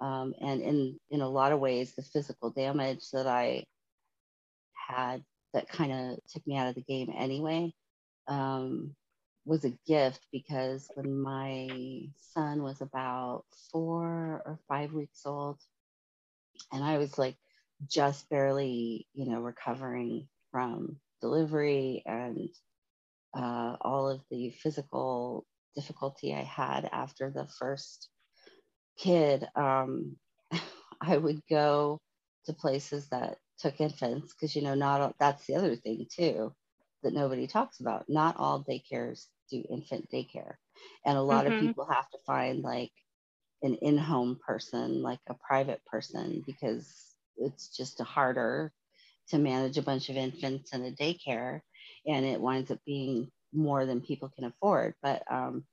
um, and in in a lot of ways, the physical damage that I had that kind of took me out of the game anyway um, was a gift because when my son was about four or five weeks old, and I was like just barely, you know, recovering from delivery and uh, all of the physical difficulty I had after the first kid, um, I would go to places that took infants because you know not all, that's the other thing too that nobody talks about. Not all daycares do infant daycare, and a lot
Mhm.
of people have to find like an in-home person, like a private person, because it's just harder to manage a bunch of infants in a daycare, and it winds up being more than people can afford. But um,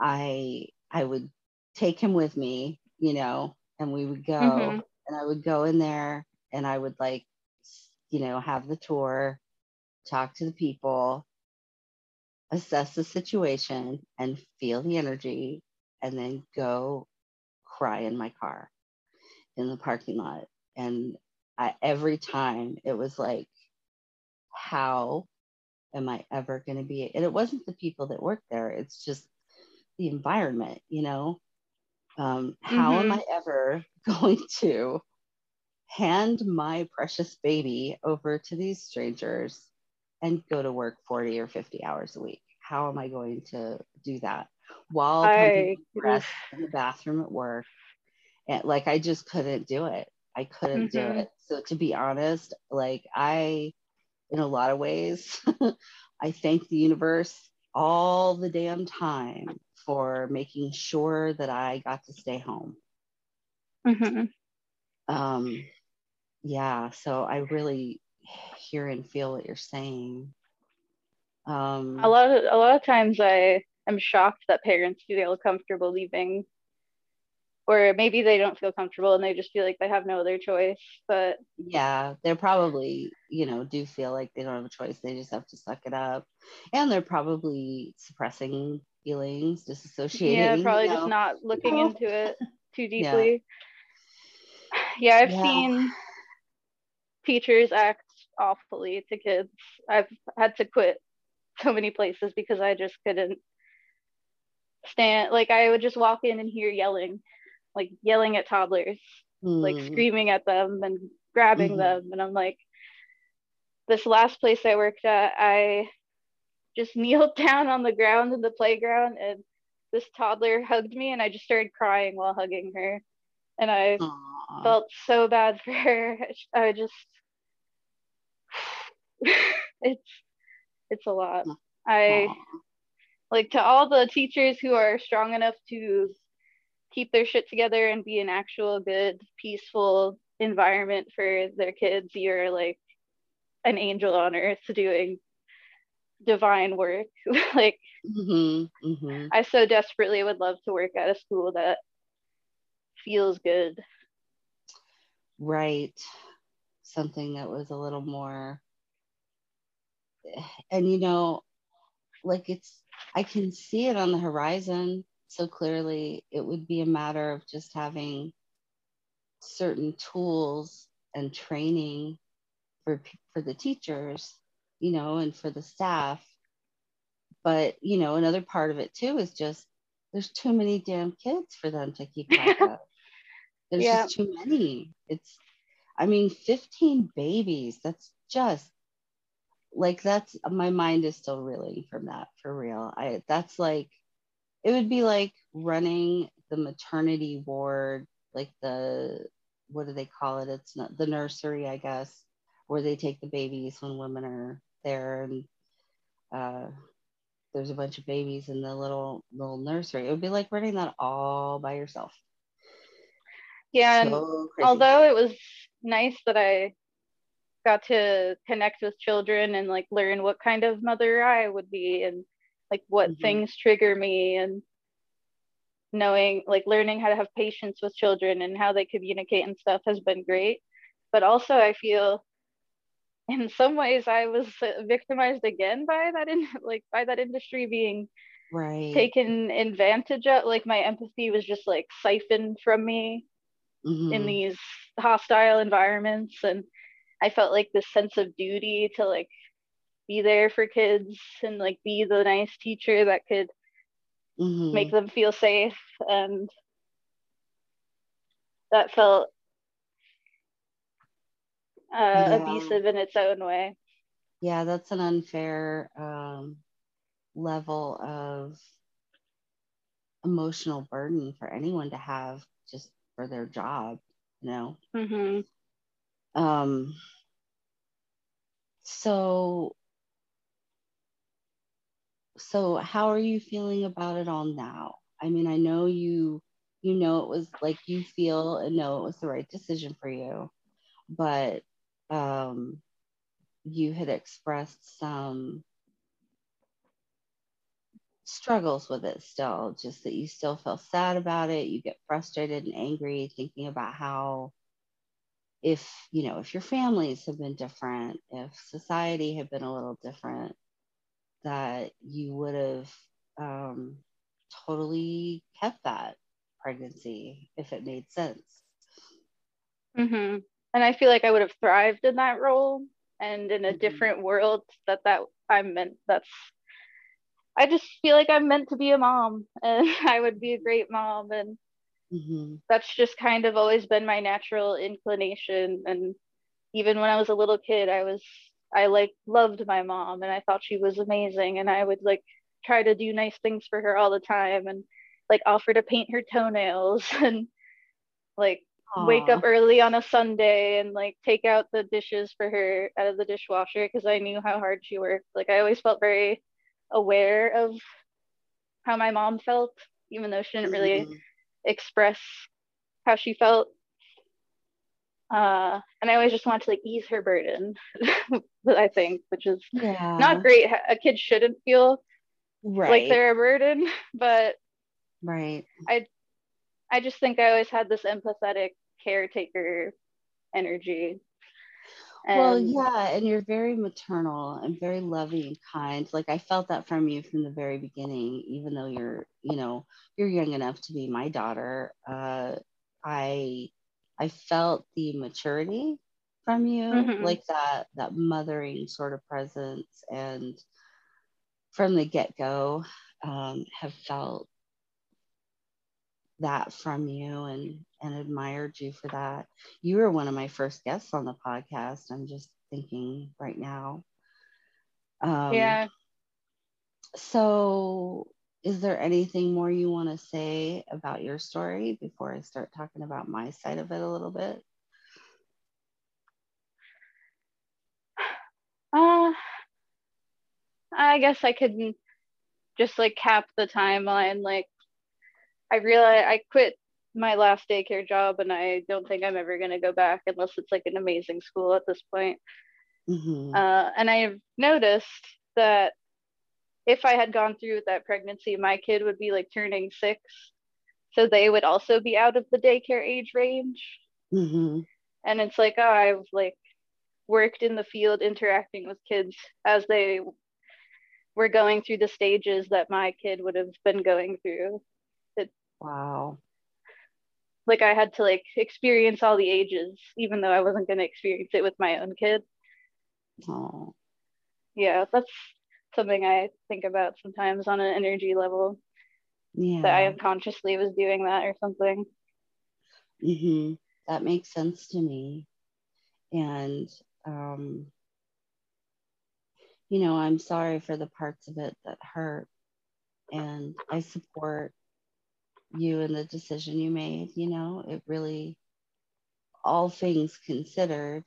I I would take him with me, you know, and we would go,
Mhm.
and I would go in there, and I would like, you know, have the tour, talk to the people, assess the situation, and feel the energy, and then go cry in my car in the parking lot. And I, every time it was like, how am I ever going to be? And it wasn't the people that worked there, it's just the environment, you know? Um, how am
Mhm.
I ever going to hand my precious baby over to these strangers and go to work 40 or 50 hours a week? How am I going to do that while
I
rest in the bathroom at work? And like, I just couldn't do it. I couldn't do
Mhm.
it. So, to be honest, like, I, in a lot of ways, I thank the universe all the damn time for making sure that I got to stay home.
Mhm.
Um, yeah, so I really hear and feel what you're saying. Um,
A lot of a lot of times I am shocked that parents feel comfortable leaving. Or maybe they don't feel comfortable and they just feel like they have no other choice. But
yeah, they're probably, you know, do feel like they don't have a choice. They just have to suck it up. And they're probably suppressing feelings, disassociating.
yeah,
you
probably
know.
just not looking
know.
into it too deeply
Yeah.
deeply. Yeah, I've
Yeah.
seen teachers act awfully to kids. I've had to quit so many places because I just couldn't stand like I would just walk in and hear yelling, like yelling at toddlers, like
Mm,
screaming at them and grabbing
Mhm.
them and I'm like this last place I worked at, I just kneeled down on the ground in the playground and this toddler hugged me and I just started crying while hugging her. And I
aw.
felt so bad for her. I just it's it's a lot. I
Aw.
like to all the teachers who are strong enough to keep their shit together and be an actual good peaceful environment for their kids you're like an angel on earth doing divine work like
Mhm, mhm.
i so desperately would love to work at a school that feels good
Right. Something that was a little more, and you know, like it's, I can see it on the horizon so clearly. It would be a matter of just having certain tools and training for for the teachers, you know, and for the staff. But you know, another part of it too is just there's too many damn kids for them to keep track of. There's
Yeah.
just too many. It's, I mean, 15 babies. That's just like that's my mind is still reeling from that for real. I that's like it would be like running the maternity ward, like the what do they call it? It's not the nursery, I guess, where they take the babies when women are there and uh there's a bunch of babies in the little little nursery. It would be like running that all by yourself.
Yeah, and
So
although it was nice that I got to connect with children and like learn what kind of mother I would be and like what
Mhm.
things trigger me and knowing like learning how to have patience with children and how they communicate and stuff has been great. But also I feel in some ways I was victimized again by that in like by that industry being
right.
taken advantage of like my empathy was just like siphoned from me in
Mhm.
these hostile environments and i felt like this sense of duty to like be there for kids and like be the nice teacher that could
Mhm.
make them feel safe and that felt uh,
Yeah.
abusive in its own way
yeah, that's an unfair um, level of emotional burden for anyone to have just for their job, you know.
hmm
Um, so, so how are you feeling about it all now? I mean, I know you, you know, it was like you feel and know it was the right decision for you, but um, you had expressed some struggles with it still, just that you still feel sad about it. You get frustrated and angry thinking about how, if you know, if your families have been different, if society had been a little different, that you would have um, totally kept that pregnancy if it made sense.
Mm-hmm. and i feel like i would have thrived in that role and in a
Mhm.
different world that that i'm meant that's i just feel like i'm meant to be a mom and i would be a great mom and
hmm
that's just kind of always been my natural inclination and even when i was a little kid i was i like loved my mom and i thought she was amazing and i would like try to do nice things for her all the time and like offer to paint her toenails and like wake up early on a sunday and like take out the dishes for her out of the dishwasher because i knew how hard she worked. Like i always felt very aware of how my mom felt even though she didn't really
Mhm.
express how she felt. Uh, and I always just wanted to like ease her burden, I think, which is
Yeah.
not great. A kid shouldn't feel
Right.
like they're a burden, but
right.
I I just think I always had this empathetic caretaker energy.
Well, yeah, and you're very maternal and very loving and kind. Like I felt that from you from the very beginning, even though you're, you know, you're young enough to be my daughter. Uh, I, I felt the maturity from you,
Mhm.
like that, that mothering sort of presence, and from the get go, um, have felt that from you and and admired you for that. You were one of my first guests on the podcast. I'm just thinking right now. Um,
yeah,
So, is there anything more you want to say about your story before I start talking about my side of it a little bit?
uh, I guess I could just like cap the timeline. Like, I realized I quit my last daycare job and I don't think I'm ever going to go back unless it's like an amazing school at this point.
Mhm.
Uh, and I've noticed that if I had gone through with that pregnancy, my kid would be like turning six. So they would also be out of the daycare age range.
Mhm.
And it's like, oh, I've like worked in the field interacting with kids as they were going through the stages that my kid would have been going through.
Wow.
Like I had to like experience all the ages, even though I wasn't going to experience it with my own kid.
Oh.
Yeah, that's something I think about sometimes on an energy level.
Yeah.
that I unconsciously was doing that or something.
hmm That makes sense to me. And, um, you know, I'm sorry for the parts of it that hurt. And I support you and the decision you made. You know, it really, all things considered,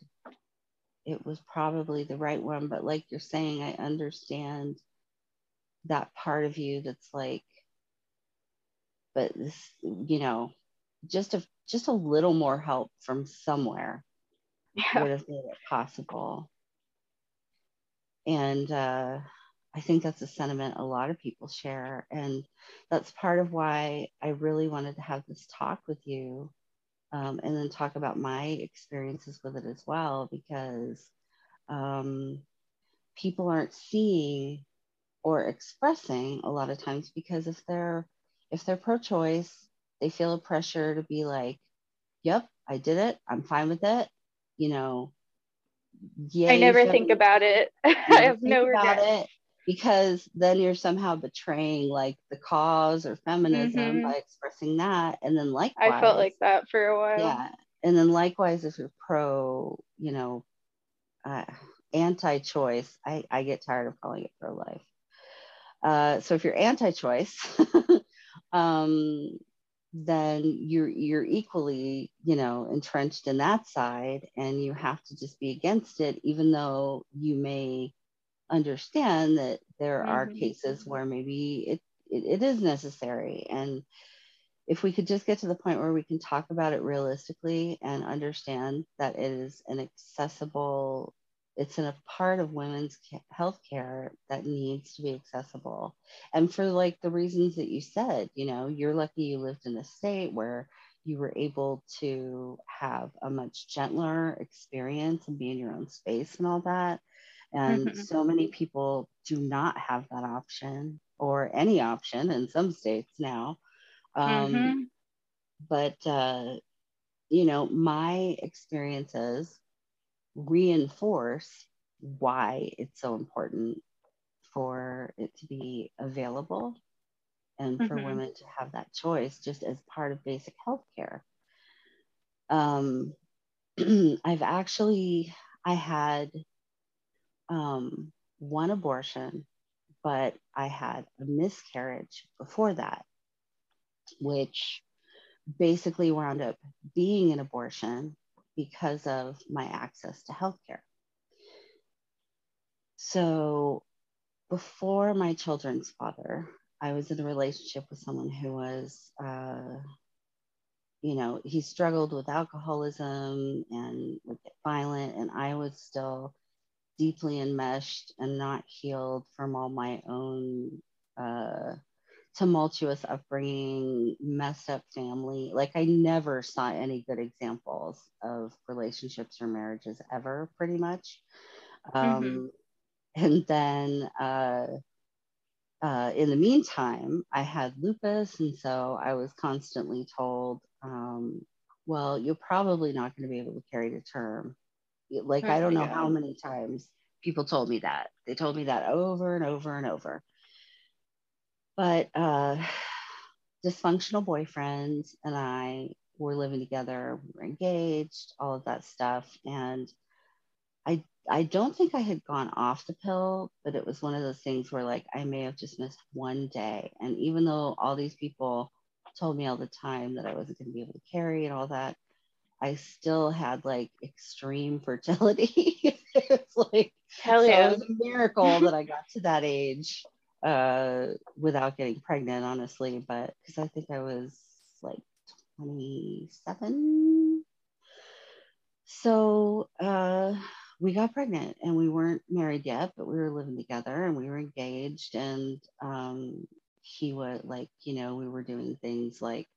it was probably the right one. But like you're saying, I understand that part of you that's like, but this, you know, just a just a little more help from somewhere
Yeah.
would have made it possible. And uh, I think that's a sentiment a lot of people share. And that's part of why I really wanted to have this talk with you um, and then talk about my experiences with it as well, because um, people aren't seeing or expressing a lot of times because if they're if they're pro-choice they feel a pressure to be like yep i did it i'm fine with it you know yeah
I never think about it. I have no
about
regret.
it because then you're somehow betraying like the cause or feminism
Mhm.
by expressing that and then likewise
I felt like that for a while.
yeah and then likewise if you're pro you know uh, anti-choice I, I get tired of calling it pro-life uh, so if you're anti-choice um, then you're you're equally you know entrenched in that side and you have to just be against it even though you may understand that there are
Mhm.
cases where maybe it, it it is necessary. And if we could just get to the point where we can talk about it realistically and understand that it is an accessible it's in a part of women's ca- health care that needs to be accessible. And for like the reasons that you said you know you're lucky you lived in a state where you were able to have a much gentler experience and be in your own space and all that and
Mhm.
so many people do not have that option or any option in some states now um,
Mhm.
but uh, you know my experiences reinforce why it's so important for it to be available and for
Mhm.
women to have that choice just as part of basic health care um, i've actually i had um, one abortion but i had a miscarriage before that which basically wound up being an abortion because of my access to healthcare. So before my children's father, I was in a relationship with someone who was, uh, you know, he struggled with alcoholism and would get violent, and I was still deeply enmeshed and not healed from all my own uh, tumultuous upbringing, messed up family. Like I never saw any good examples of relationships or marriages ever, pretty much. Um, And then uh, uh, in the meantime, I had lupus, and so I was constantly told, um, "Well, you're probably not going to be able to carry to term." Like
Oh
I don't
my
know how many times people told me that. They told me that over and over and over but uh, dysfunctional boyfriend and I were living together. We were engaged, all of that stuff, and I I don't think I had gone off the pill, but it was one of those things where like I may have just missed one day, and even though all these people told me all the time that I wasn't going to be able to carry and all that. I still had like extreme fertility. it's like
Hell
so it was a miracle that I got to that age uh, without getting pregnant, honestly. But because I think I was like 27. So uh, we got pregnant and we weren't married yet, but we were living together and we were engaged. And um, he was like, you know, we were doing things like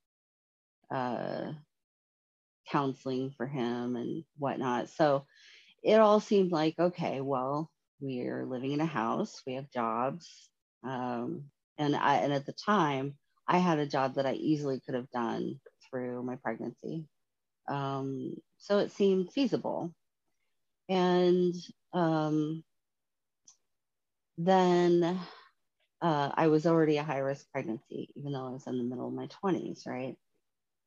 uh, counseling for him and whatnot. So it all seemed like okay well we're living in a house we have jobs um, and i and at the time i had a job that i easily could have done through my pregnancy. Um, so it seemed feasible. And um, then uh, i was already a high risk pregnancy even though i was in the middle of my 20s right?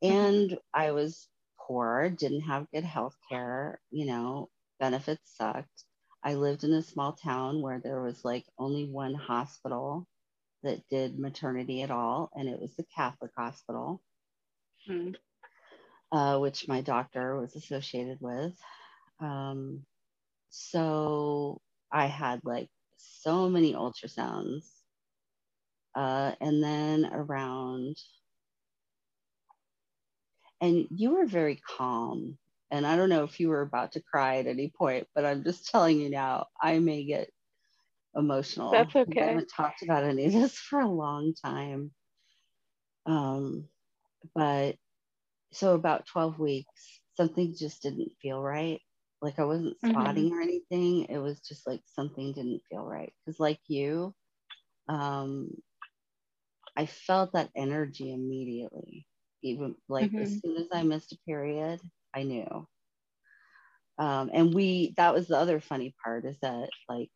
And i was poor didn't have good health care you know benefits sucked. I lived in a small town where there was like only one hospital that did maternity at all, and it was the Catholic hospital,
Mhm.
uh, which my doctor was associated with. Um, so I had like so many ultrasounds Uh, and then around, and you were very calm. And I don't know if you were about to cry at any point, but I'm just telling you now, I may get emotional.
That's okay.
I haven't talked about any of this for a long time. Um, but so about 12 weeks, something just didn't feel right. Like I wasn't spotting or anything. It was just like something didn't feel right. Because like you, um, I felt that energy immediately. Even like as
Mhm.
soon as I missed a period, I knew. Um, and we that was the other funny part is that like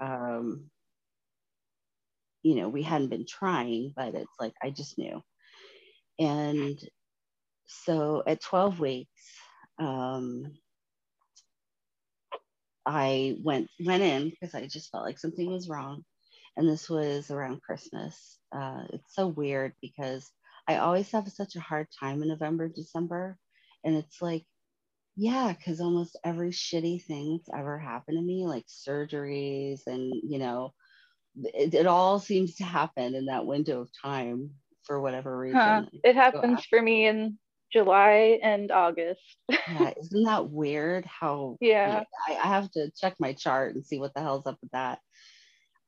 um, you know, we hadn't been trying, but it's like I just knew. And so at 12 weeks, um, I went went in because I just felt like something was wrong. And this was around Christmas. Uh, it's so weird because I always have such a hard time in November, December. And it's like, yeah, because almost every shitty thing that's ever happened to me, like surgeries and, you know, it, it all seems to happen in that window of time for whatever reason.
Huh. It happens for me in July and August.
yeah, isn't that weird? How
Yeah.
I, I have to check my chart and see what the hell's up with that.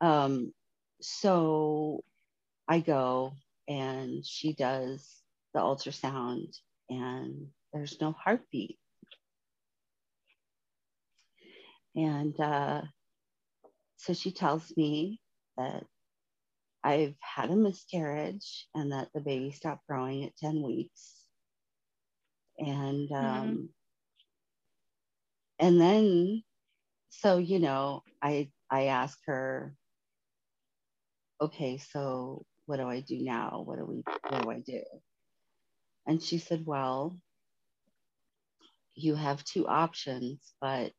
Um, so I go and she does the ultrasound, and there's no heartbeat. And uh, so she tells me that I've had a miscarriage and that the baby stopped growing at 10 weeks. And um, and then so you know, I I ask her, okay, so what do I do now? What do we what do I do? And she said, well, you have two options, but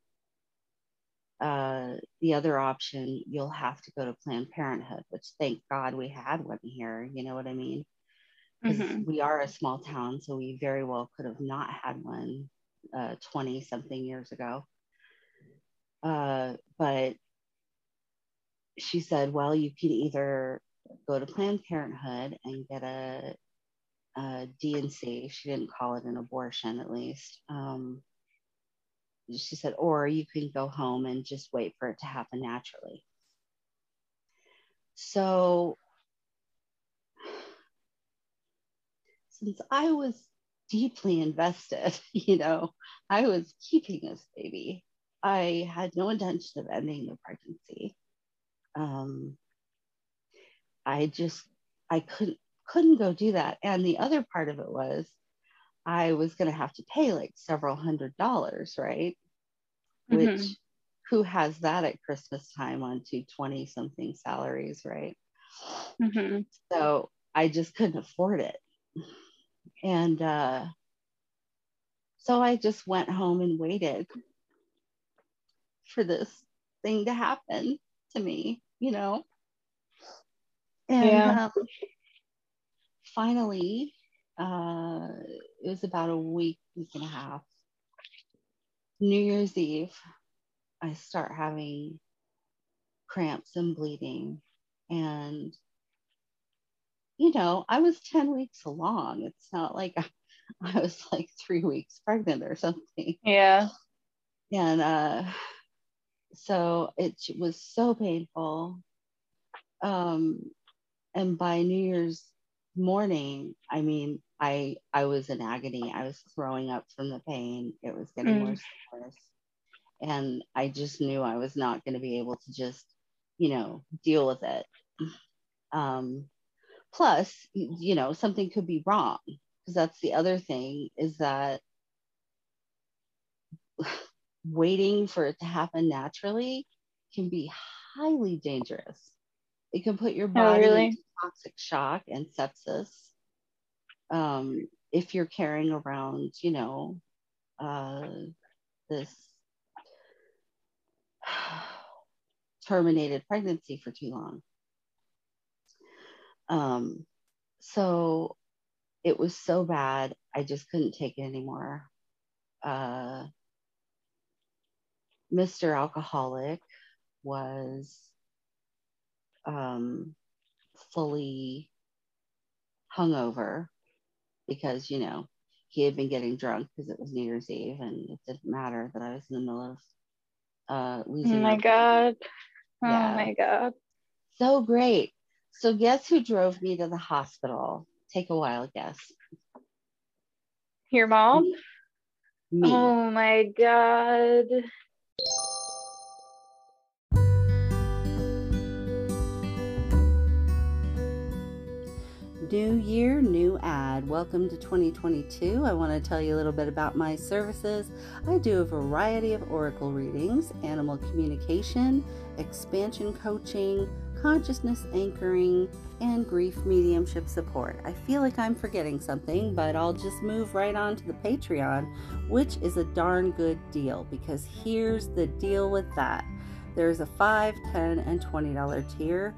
uh, the other option, you'll have to go to Planned Parenthood, which thank God we had one here. You know what I mean? Because
Mhm.
we are a small town, so we very well could have not had one 20 something years ago. Uh, but she said, well, you can either go to Planned Parenthood and get a, a D&C. She didn't call it an abortion, at least. Um, she said, or you can go home and just wait for it to happen naturally. So, since I was deeply invested, you know, I was keeping this baby. I had no intention of ending the pregnancy. Um, I just, I couldn't, couldn't go do that. And the other part of it was, I was going to have to pay like several hundred dollars, right? which
Mhm.
who has that at Christmas time on 220 something salaries, right?
Mhm.
So I just couldn't afford it. And uh, so I just went home and waited for this thing to happen to me, you know? And
Yeah.
um, finally, uh, it was about a week, week and a half. New Year's Eve, I start having cramps and bleeding. And, you know, I was 10 weeks along. It's not like I, I was like three weeks pregnant or something.
Yeah.
And uh, so it was so painful. Um, and by New Year's morning, I mean, I I was in agony. I was throwing up from the pain. It was getting
Mm.
worse and worse. And I just knew I was not going to be able to just, you know, deal with it. Um, plus, you know, something could be wrong because that's the other thing is that waiting for it to happen naturally can be highly dangerous. It can put your body
really?
into toxic shock and sepsis. Um, if you're carrying around, you know, uh, this terminated pregnancy for too long. Um, so it was so bad, I just couldn't take it anymore. Uh, Mr. Alcoholic was um,
fully hungover because, you know, he had been getting drunk because it was New Year's Eve and it didn't matter that I was in the middle of uh,
Oh
losing
my
my
god. Oh
Yeah.
my god.
So great. So guess who drove me to the hospital? Take a wild guess.
Your mom?
Me.
Oh my god.
New year, new ad. Welcome to 2022. I want to tell you a little bit about my services. I do a variety of oracle readings, animal communication, expansion coaching, consciousness anchoring, and grief mediumship support. I feel like I'm forgetting something, but I'll just move right on to the Patreon, which is a darn good deal because here's the deal with that. There's a 5, 10, and $20 tier.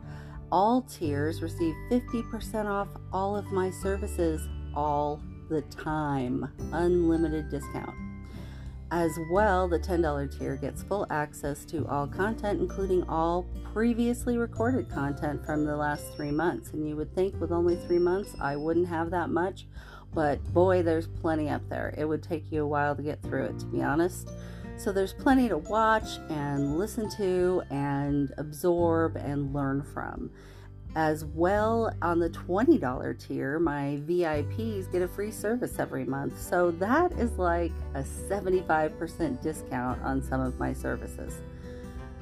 All tiers receive 50% off all of my services all the time. Unlimited discount. As well, the $10 tier gets full access to all content, including all previously recorded content from the last three months. And you would think with only three months, I wouldn't have that much, but boy, there's plenty up there. It would take you a while to get through it, to be honest. So there's plenty to watch and listen to and absorb and learn from. As well, on the $20 tier, my VIPs get a free service every month. So that is like a 75% discount on some of my services.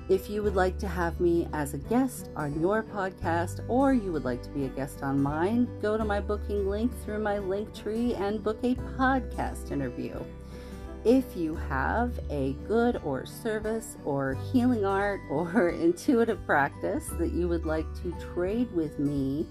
If you would like to have me as a guest on your podcast or you would like to be a guest on mine, go to my booking link through my link tree and book a podcast interview. If you have a good or service or healing art or intuitive practice that you would like to trade with me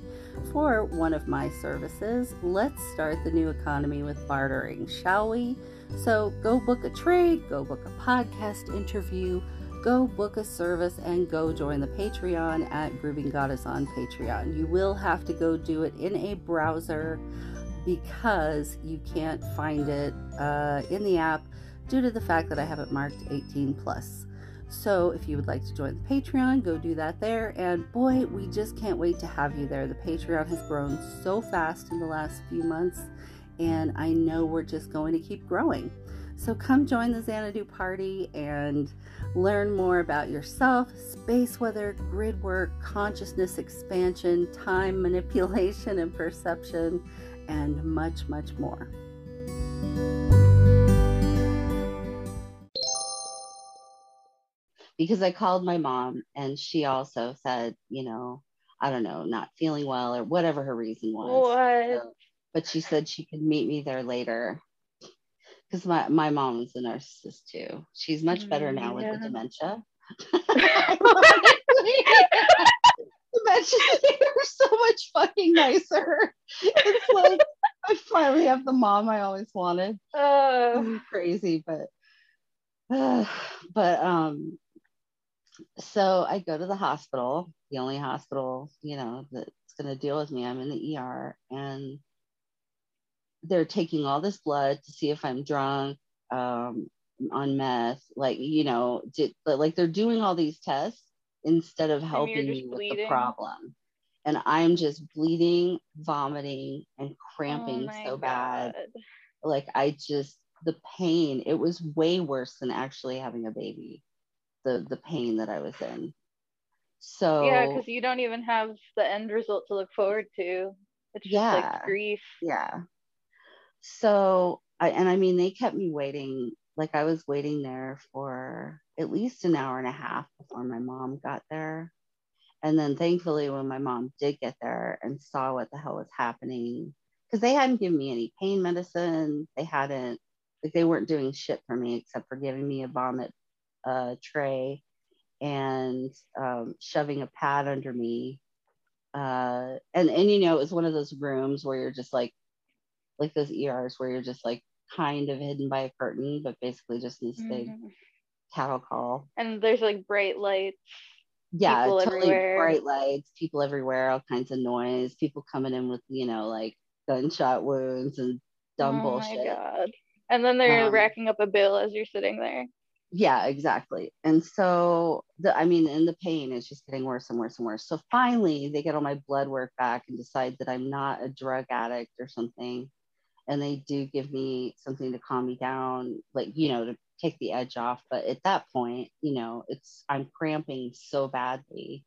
for one of my services, let's start the new economy with bartering, shall we? So go book a trade, go book a podcast interview, go book a service, and go join the Patreon at Grooving Goddess on Patreon. You will have to go do it in a browser because you can't find it uh, in the app due to the fact that I have it marked 18 plus. So if you would like to join the Patreon, go do that there. And boy, we just can't wait to have you there. The Patreon has grown so fast in the last few months, and I know we're just going to keep growing. So come join the Xanadu party and learn more about yourself, space weather, grid work, consciousness expansion, time manipulation and perception, and much, much more.
because I called my mom and she also said, you know, I don't know, not feeling well or whatever her reason was.
What?
So- but she said she could meet me there later. Because my, my mom is a narcissist too. She's much better mm, now with the dementia. dementia are so much fucking nicer. It's like I finally have the mom I always wanted.
Uh,
crazy, but but um so I go to the hospital, the only hospital, you know, that's gonna deal with me. I'm in the ER and they're taking all this blood to see if I'm drunk, um, on meth, like you know, did, but like they're doing all these tests instead of helping me with the problem. And I'm just bleeding, vomiting, and
oh
cramping
my
so bad
God.
like I just the pain it was way worse than actually having a baby the the pain that I was in so
Yeah, because you don't even have the end result to look forward to. It's just
Yeah.
like grief.
yeah so I and I mean they kept me waiting like I was waiting there for at least an hour and a half before my mom got there. And then thankfully when my mom did get there and saw what the hell was happening because they hadn't given me any pain medicine. They hadn't like they weren't doing shit for me except for giving me a vomit uh, tray and um, shoving a pad under me. Uh, and and you know it was one of those rooms where you're just like like those ERs where you're just like kind of hidden by a curtain but basically just in this big
Mhm.
cattle call
And there's like bright lights.
yeah
People
totally
everywhere.
bright lights people everywhere all kinds of noise people coming in with you know like gunshot wounds and dumb
oh
bullshit
my god. And then they're
Um,
racking up a bill as you're sitting there.
yeah, exactly. And so the I mean, and the pain is just getting worse and worse and worse. So finally they get all my blood work back and decide that I'm not a drug addict or something. And they do give me something to calm me down, like, you know, to take the edge off. But at that point, you know, it's I'm cramping so badly.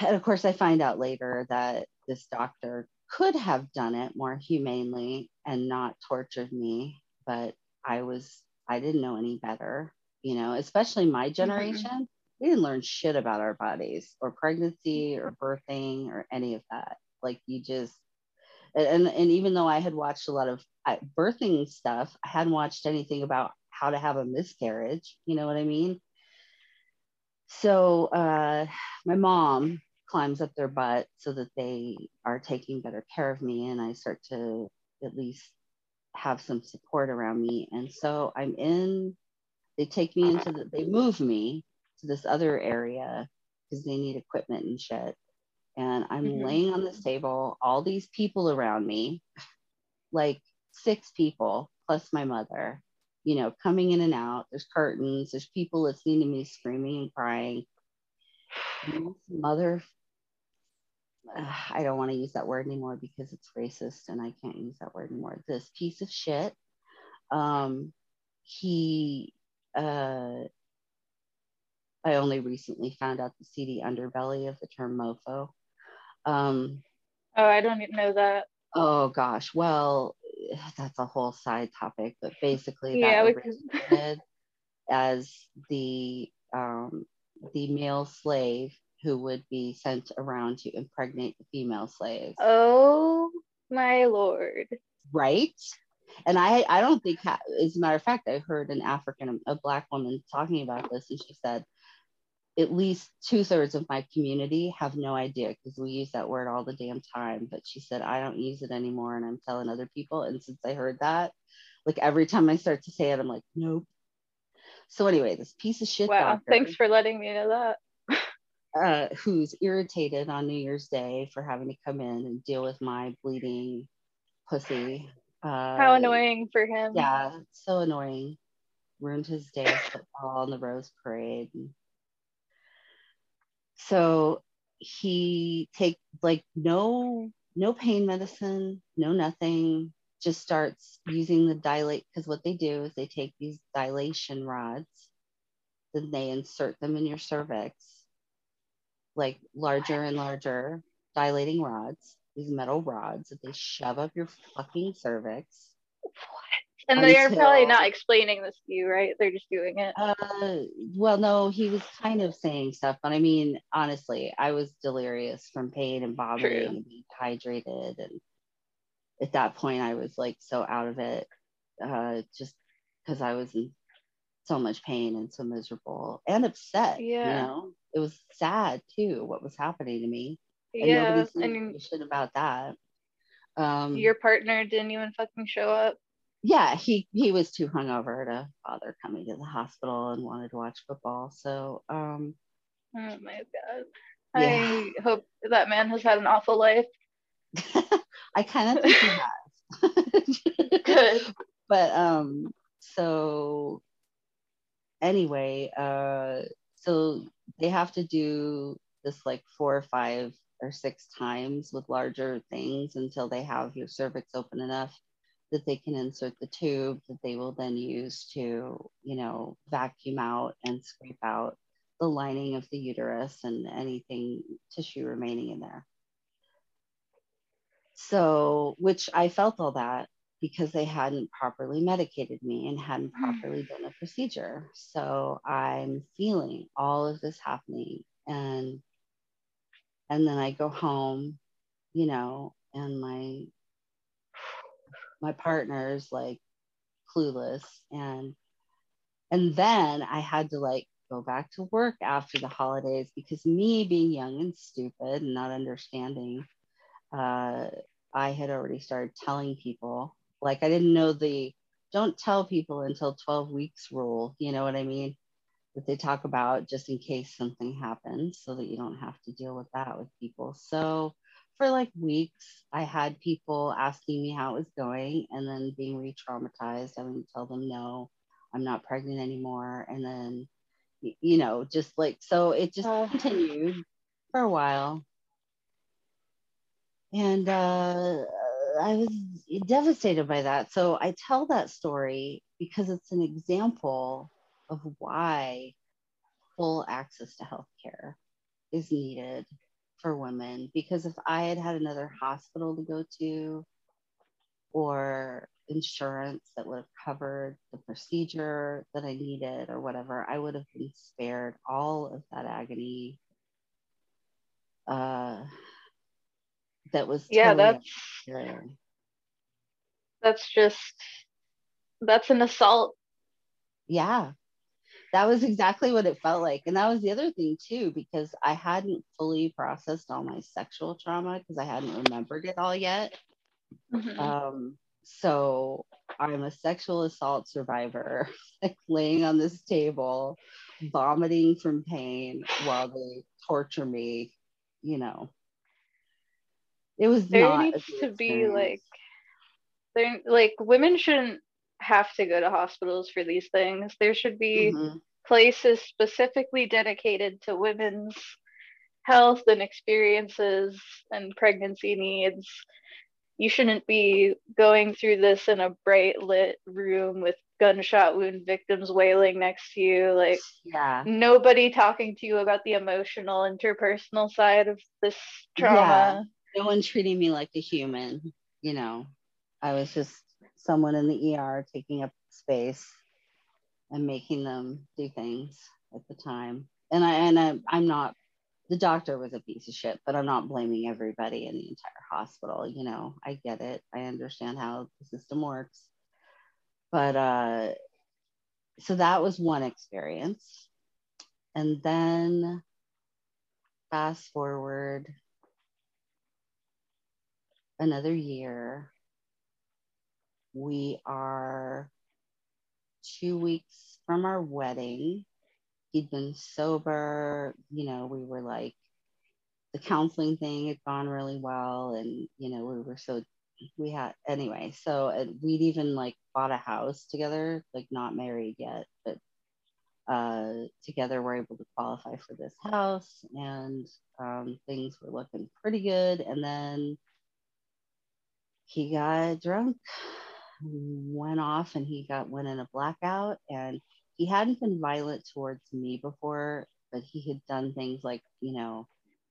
And of course I find out later that this doctor could have done it more humanely and not tortured me, but I was I didn't know any better, you know, especially my generation. Mm-hmm. We didn't learn shit about our bodies or pregnancy or birthing or any of that. Like you just, and, and even though I had watched a lot of birthing stuff, I hadn't watched anything about how to have a miscarriage. You know what I mean? So uh, my mom climbs up their butt so that they are taking better care of me, and I start to at least have some support around me. And so I'm in, they take me into the, they move me to this other area because they need equipment and shit. And I'm mm-hmm. laying on this table, all these people around me, like six people plus my mother, you know, coming in and out. There's curtains, there's people listening to me screaming and crying. mother I don't want to use that word anymore because it's racist and I can't use that word anymore. This piece of shit. Um, he, uh, I only recently found out the seedy underbelly of the term mofo. Um,
oh, I don't even know that.
Oh gosh, well, that's a whole side topic, but basically, yeah, originated as the um, the male slave who would be sent around to impregnate the female slaves.
Oh my lord.
Right? And I, I don't think, as a matter of fact, I heard an African, a black woman talking about this, and she said, at least two thirds of my community have no idea because we use that word all the damn time. But she said, I don't use it anymore. And I'm telling other people. And since I heard that, like every time I start to say it, I'm like, nope. So anyway, this piece of shit.
Wow. Doctor, thanks for letting me know that
uh, who's irritated on New Year's Day for having to come in and deal with my bleeding pussy.
Uh, How annoying for him.
Yeah, so annoying. Ruined his day football and the Rose Parade. So he take like no no pain medicine, no nothing. Just starts using the dilate because what they do is they take these dilation rods, then they insert them in your cervix like larger and larger dilating rods, these metal rods that they shove up your fucking cervix.
And until, they're probably not explaining this to you, right? They're just doing it.
Uh, well, no, he was kind of saying stuff, but I mean, honestly, I was delirious from pain and vomiting True. and being and at that point, I was like so out of it, uh, just because I was in so much pain and so miserable and upset. Yeah. You know, it was sad too what was happening to me. And yeah, and shit about that.
Um, your partner didn't even fucking show up.
Yeah, he he was too hungover to bother coming to the hospital and wanted to watch football. So, um,
oh my god, yeah. I hope that man has had an awful life.
I kind of think he has. Good, but um, so anyway, uh, so they have to do this like four or five or six times with larger things until they have your cervix open enough that they can insert the tube that they will then use to, you know, vacuum out and scrape out the lining of the uterus and anything tissue remaining in there. So, which I felt all that because they hadn't properly medicated me and hadn't hmm. properly done a procedure. So I'm feeling all of this happening and and then I go home, you know, and my my partner's like clueless and and then I had to like go back to work after the holidays because me being young and stupid and not understanding uh, I had already started telling people like I didn't know the don't tell people until 12 weeks rule. You know what I mean? That they talk about just in case something happens so that you don't have to deal with that with people. So for like weeks, I had people asking me how it was going and then being re traumatized, having to tell them no. I'm not pregnant anymore. And then, you know, just like, so it just
Uh.
continued for a while. And uh, I was devastated by that. So I tell that story because it's an example of why full access to healthcare is needed for women. Because if I had had another hospital to go to or insurance that would have covered the procedure that I needed or whatever, I would have been spared all of that agony. Uh, that was
Yeah, that's that's just that's an assault.
yeah that was exactly what it felt like and that was the other thing too because i hadn't fully processed all my sexual trauma because i hadn't remembered it all yet.
Mhm.
um so i'm a sexual assault survivor like laying on this table vomiting from pain while they torture me you know. It was
there
not
needs to be like there like women shouldn't have to go to hospitals for these things. There should be
Mhm.
places specifically dedicated to women's health and experiences and pregnancy needs. You shouldn't be going through this in a bright lit room with gunshot wound victims wailing next to you. Like,
yeah
nobody talking to you about the emotional, interpersonal side of this trauma.
Yeah. no one treating me like a human you know i was just someone in the er taking up space and making them do things at the time. And i and I, i'm not the doctor was a piece of shit but i'm not blaming everybody in the entire hospital. You know i get it. I understand how the system works. But uh so that was one experience. And then fast forward another year. We are two weeks from our wedding. He'd been sober, you know, we were like, the counseling thing had gone really well. And, you know, we were so, we had, anyway, so we'd even like bought a house together, like not married yet, but uh, together we're able to qualify for this house and um, things were looking pretty good. And then he got drunk, went off, and he got went in a blackout. And he hadn't been violent towards me before, but he had done things like, you know,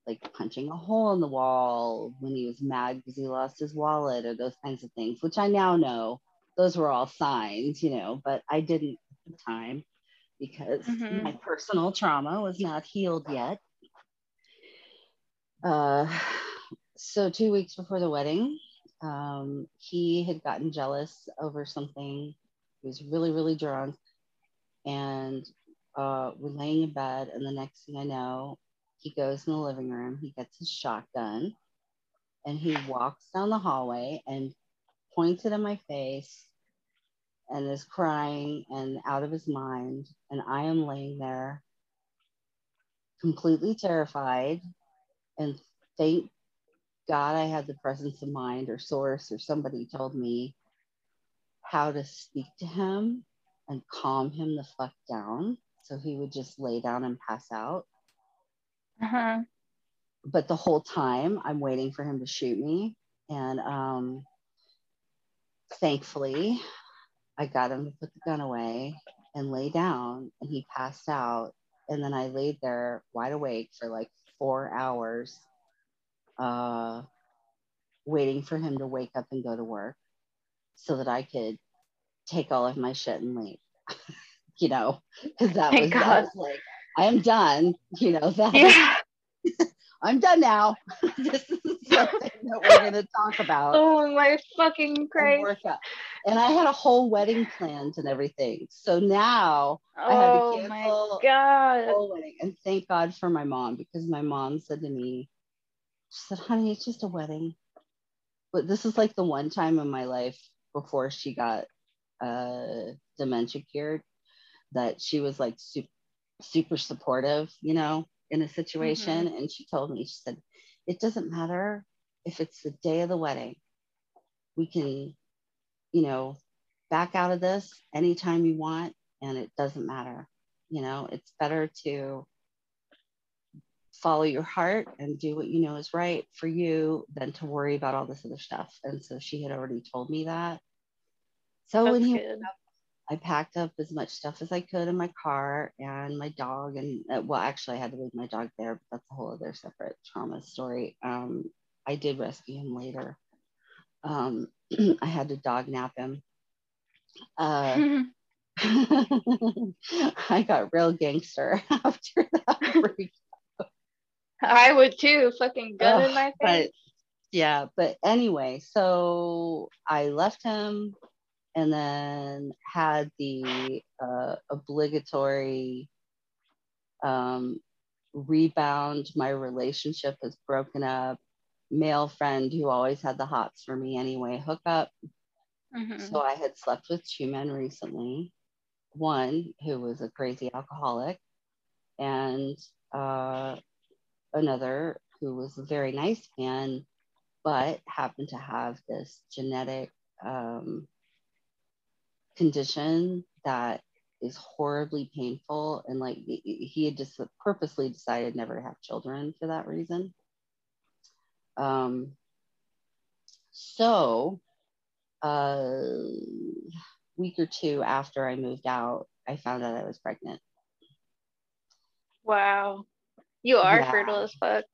like punching a hole in the wall when he was mad because he lost his wallet or those kinds of things, which I now know those were all signs, you know, but I didn't at the time because
Mhm.
my personal trauma was not healed yet. Uh, so two weeks before the wedding, um, he had gotten jealous over something. He was really, really drunk, and uh, we're laying in bed. And the next thing I know, he goes in the living room. He gets his shotgun, and he walks down the hallway and points it in my face, and is crying and out of his mind. And I am laying there, completely terrified, and thank God I had the presence of mind or source or somebody told me how to speak to him and calm him the fuck down so he would just lay down and pass out.
Uh-huh.
But the whole time I'm waiting for him to shoot me. And um, thankfully, I got him to put the gun away and lay down, and he passed out. And then I laid there wide awake for like four hours, uh, waiting for him to wake up and go to work so that I could take all of my shit and leave. you know, because that was, I was like, I am done. You know, that
Yeah.
I'm done now. this is something that we're going to talk about.
Oh my fucking
and
Christ.
work. And I had a whole wedding planned and everything. So now I had to
Oh
cancel
my God.
whole wedding. And thank God for my mom because my mom said to me, she said, honey, it's just a wedding. But this is like the one time in my life before she got uh, dementia cured that she was like super, super supportive, you know, in a situation. And she told me, she said, it doesn't matter if it's the day of the wedding. We can, you know, back out of this anytime you want. and it doesn't matter. You know, it's better to follow your heart and do what you know is right for you than to worry about all this other stuff. And so she had already told me that. So
That's
when he
good.
I packed up as much stuff as I could in my car and my dog. And uh, well, actually, I had to leave my dog there, but that's a whole other separate trauma story. Um, I did rescue him later. Um, I had to dog nap him. Uh, I got real gangster after that.
I would too. Fucking gun in
Ugh,
my
but
face.
yeah, but anyway, so I left him and then had the uh, obligatory um, rebound. My relationship has broken up. Male friend who always had the hots for me anyway, hook up.
Mhm.
So I had slept with two men recently. One who was a crazy alcoholic, and uh, another who was a very nice man, but happened to have this genetic um, condition that is horribly painful. And like he had just purposely decided never to have children for that reason. Um, so, a week or two after I moved out, I found out I was pregnant.
Wow. You are
Yeah.
fertile as fuck.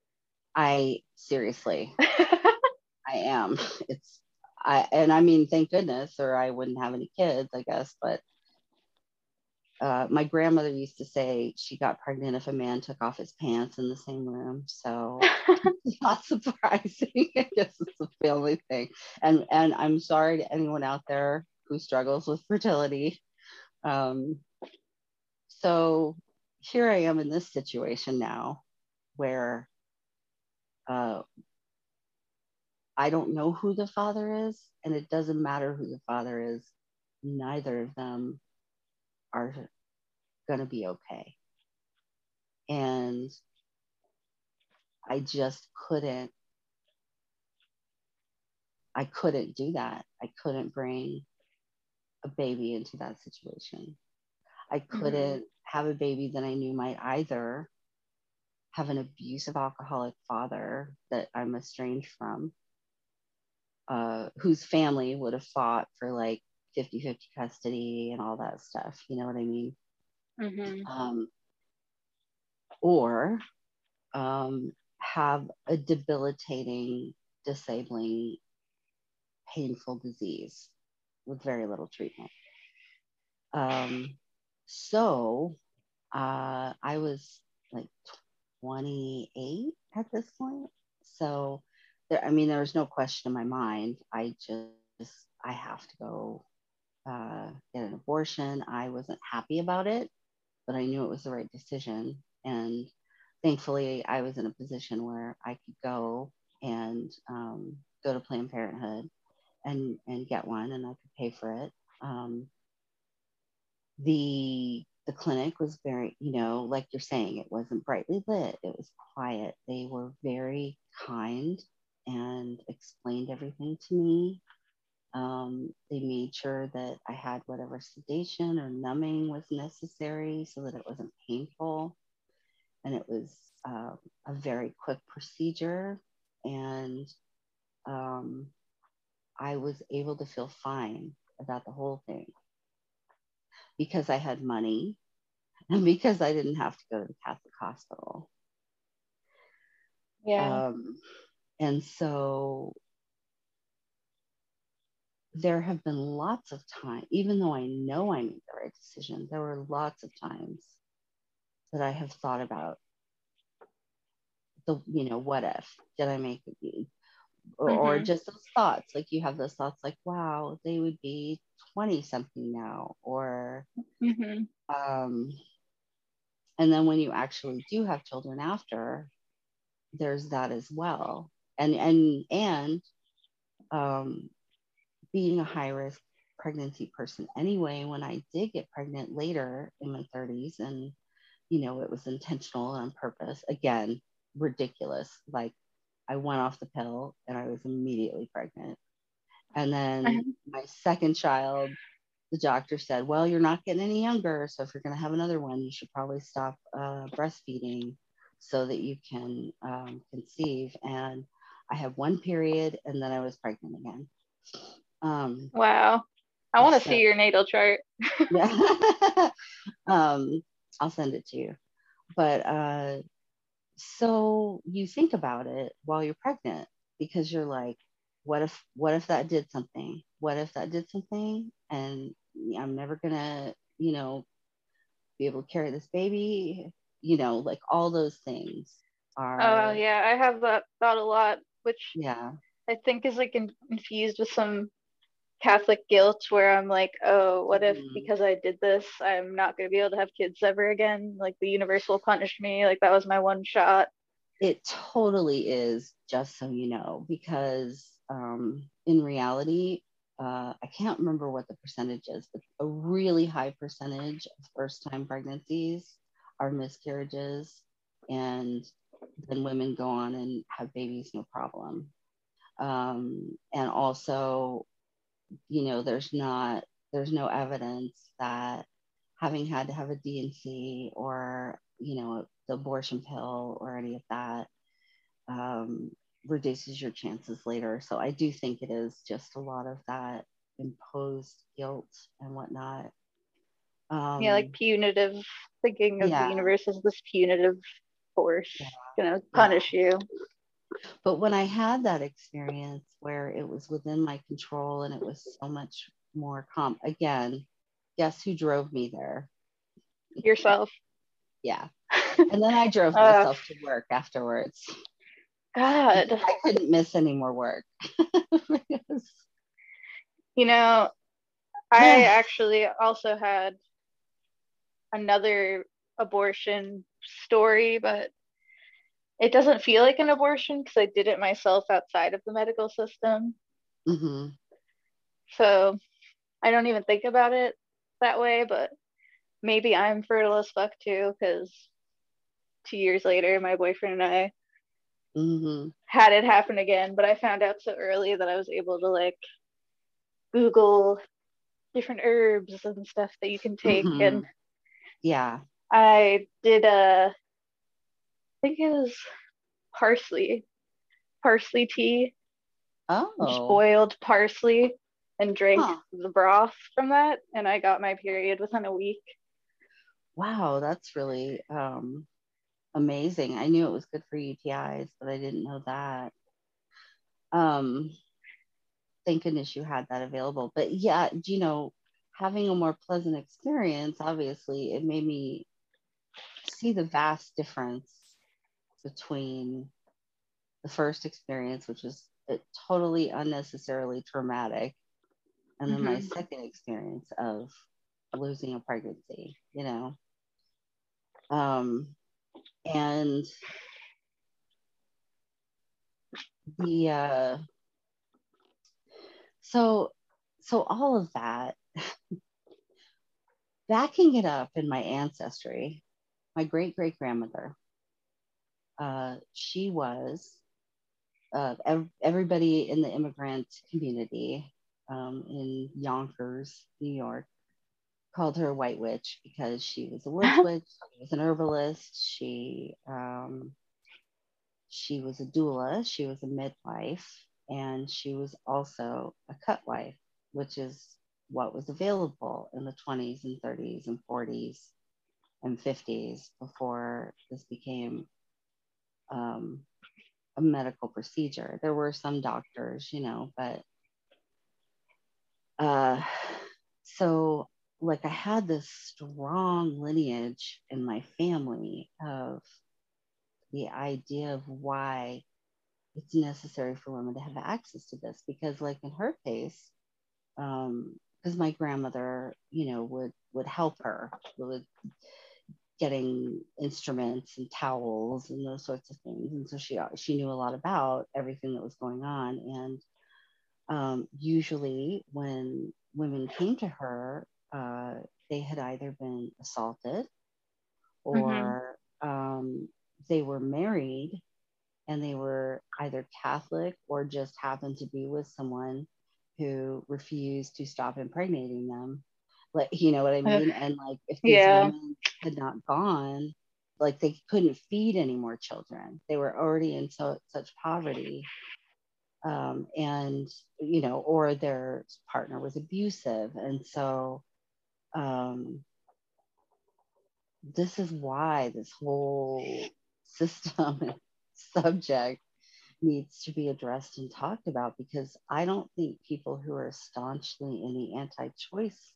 I seriously, I am. It's I and I mean, thank goodness, or I wouldn't have any kids, I guess. But uh, my grandmother used to say she got pregnant if a man took off his pants in the same room. So it's not surprising. I guess it's a family thing. And and I'm sorry to anyone out there who struggles with fertility. Um, so here I am in this situation now, where uh, I don't know who the father is, and it doesn't matter who the father is. Neither of them are going to be okay. And I just couldn't, I couldn't do that. I couldn't bring a baby into that situation. I couldn't have a baby that I knew might either have an abusive alcoholic father that I'm estranged from, uh, whose family would have fought for like 50 50 custody and all that stuff. You know what I mean?
Mhm.
um, or um, have a debilitating, disabling, painful disease with very little treatment. Um, so uh, I was like 28 at this point. So there, I mean, there was no question in my mind. I just, I have to go uh, get an abortion. I wasn't happy about it, but I knew it was the right decision. And thankfully, I was in a position where I could go and um, go to Planned Parenthood and and get one, and I could pay for it. Um, the the clinic was very, you know, like you're saying, it wasn't brightly lit. It was quiet. They were very kind and explained everything to me. Um, they made sure that I had whatever sedation or numbing was necessary so that it wasn't painful. And it was uh, a very quick procedure. And um, I was able to feel fine about the whole thing because I had money and because I didn't have to go to the Catholic hospital.
Yeah.
Um, and so there have been lots of time, even though I know I made the right decision, there were lots of times that I have thought about the, you know, what if? Did I make Or, or
Mhm.
just those thoughts, like you have those thoughts like, wow, they would be 20 something now, or
Mhm.
um, and then when you actually do have children after there's that as well and and and um, being a high risk pregnancy person anyway when i did get pregnant later in my 30s and you know it was intentional and on purpose again ridiculous like i went off the pill and i was immediately pregnant and then
Mhm.
my second child the doctor said, Well, you're not getting any younger. So if you're going to have another one, you should probably stop uh, breastfeeding so that you can um, conceive. And I had one period and then I was pregnant again. Um,
Wow. I want to
So-
see your natal chart.
yeah. um, I'll send it to you. But uh, so you think about it while you're pregnant because you're like, what if what if that did something? What if that did something? And I'm never gonna, you know, be able to carry this baby. You know, like all those things uh, are.
Oh yeah, I have that thought a lot, which
Yeah.
I think is like in- infused with some Catholic guilt where I'm like, oh, what if
Mhm.
because I did this, I'm not going to be able to have kids ever again? Like the universe will punish me. Like that was my one shot.
It totally is, just so you know, because um, in reality, uh, I can't remember what the percentage is, but a really high percentage of first time pregnancies are miscarriages. And then women go on and have babies no problem. Um, and also, you know, there's not, there's no evidence that having had to have a D&C or, you know, the abortion pill or any of that um, reduces your chances later. So I do think it is just a lot of that imposed guilt and whatnot. Um,
yeah, like punitive thinking of
yeah.
the universe as this punitive force
Yeah.
gonna punish you.
But when I had that experience where it was within my control and it was so much more calm, again, guess who drove me there?
Yourself.
Yeah. And then I drove
Uh.
myself to work afterwards.
God.
I couldn't miss any more work. Because-
You know, I
Yeah.
actually also had another abortion story, but it doesn't feel like an abortion because I did it myself outside of the medical system.
Mhm.
So I don't even think about it that way, but maybe I'm fertile as fuck too because two years later, my boyfriend and I
Mhm.
had it happen again, but I found out so early that I was able to like Google different herbs and stuff that you can take.
Mhm.
And
Yeah.
I did a, think it was parsley, parsley tea, just
Oh.
boiled parsley and drank
Huh.
the broth from that. And I got my period within a week.
Wow, that's really um, amazing. I knew it was good for UTIs, but I didn't know that. Um, thank goodness you had that available. But yeah, you know, having a more pleasant experience, obviously, it made me see the vast difference between the first experience, which was uh, totally unnecessarily traumatic, and then my
Mhm.
second experience of losing a pregnancy, you know. Um, and the uh, so so all of that backing it up in my ancestry, my great great grandmother, uh, she was uh, ev- everybody in the immigrant community um, in Yonkers, New York, called her a white witch because she was a woods witch, she was an herbalist, she um, she was a doula, she was a midwife, and she was also a cut wife, which is what was available in the 20s and 30s and 40s and 50s before this became um, a medical procedure. There were some doctors, you know, but uh, so like I had this strong lineage in my family of the idea of why it's necessary for women to have access to this because like in her case um because my grandmother you know would would help her with getting instruments and towels and those sorts of things. And so she she knew a lot about everything that was going on. And um, usually when women came to her uh, they had either been assaulted or um, they were married and they were either Catholic or just happened to be with someone who refused to stop impregnating them like you know what i mean? And like if these
Yeah.
women had not gone like they couldn't feed any more children. They were already in so such poverty um, and you know or their partner was abusive. And so um, this is why this whole system and subject needs to be addressed and talked about because I don't think people who are staunchly in the anti choice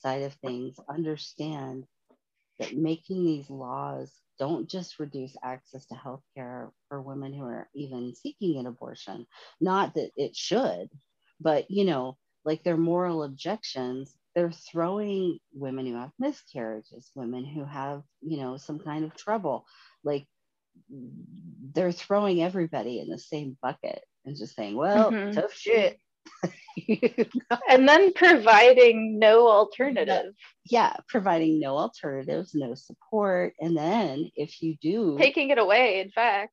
side of things understand that making these laws don't just reduce access to health care for women who are even seeking an abortion. Not that it should, but you know, like their moral objections, they're throwing women who have miscarriages, women who have, you know, some kind of trouble, like they're throwing everybody in the same bucket and just saying, well,
Mhm.
tough shit.
And then providing no alternative.
yeah, providing no alternatives, no support. And then if you do,
Taking it away, in fact.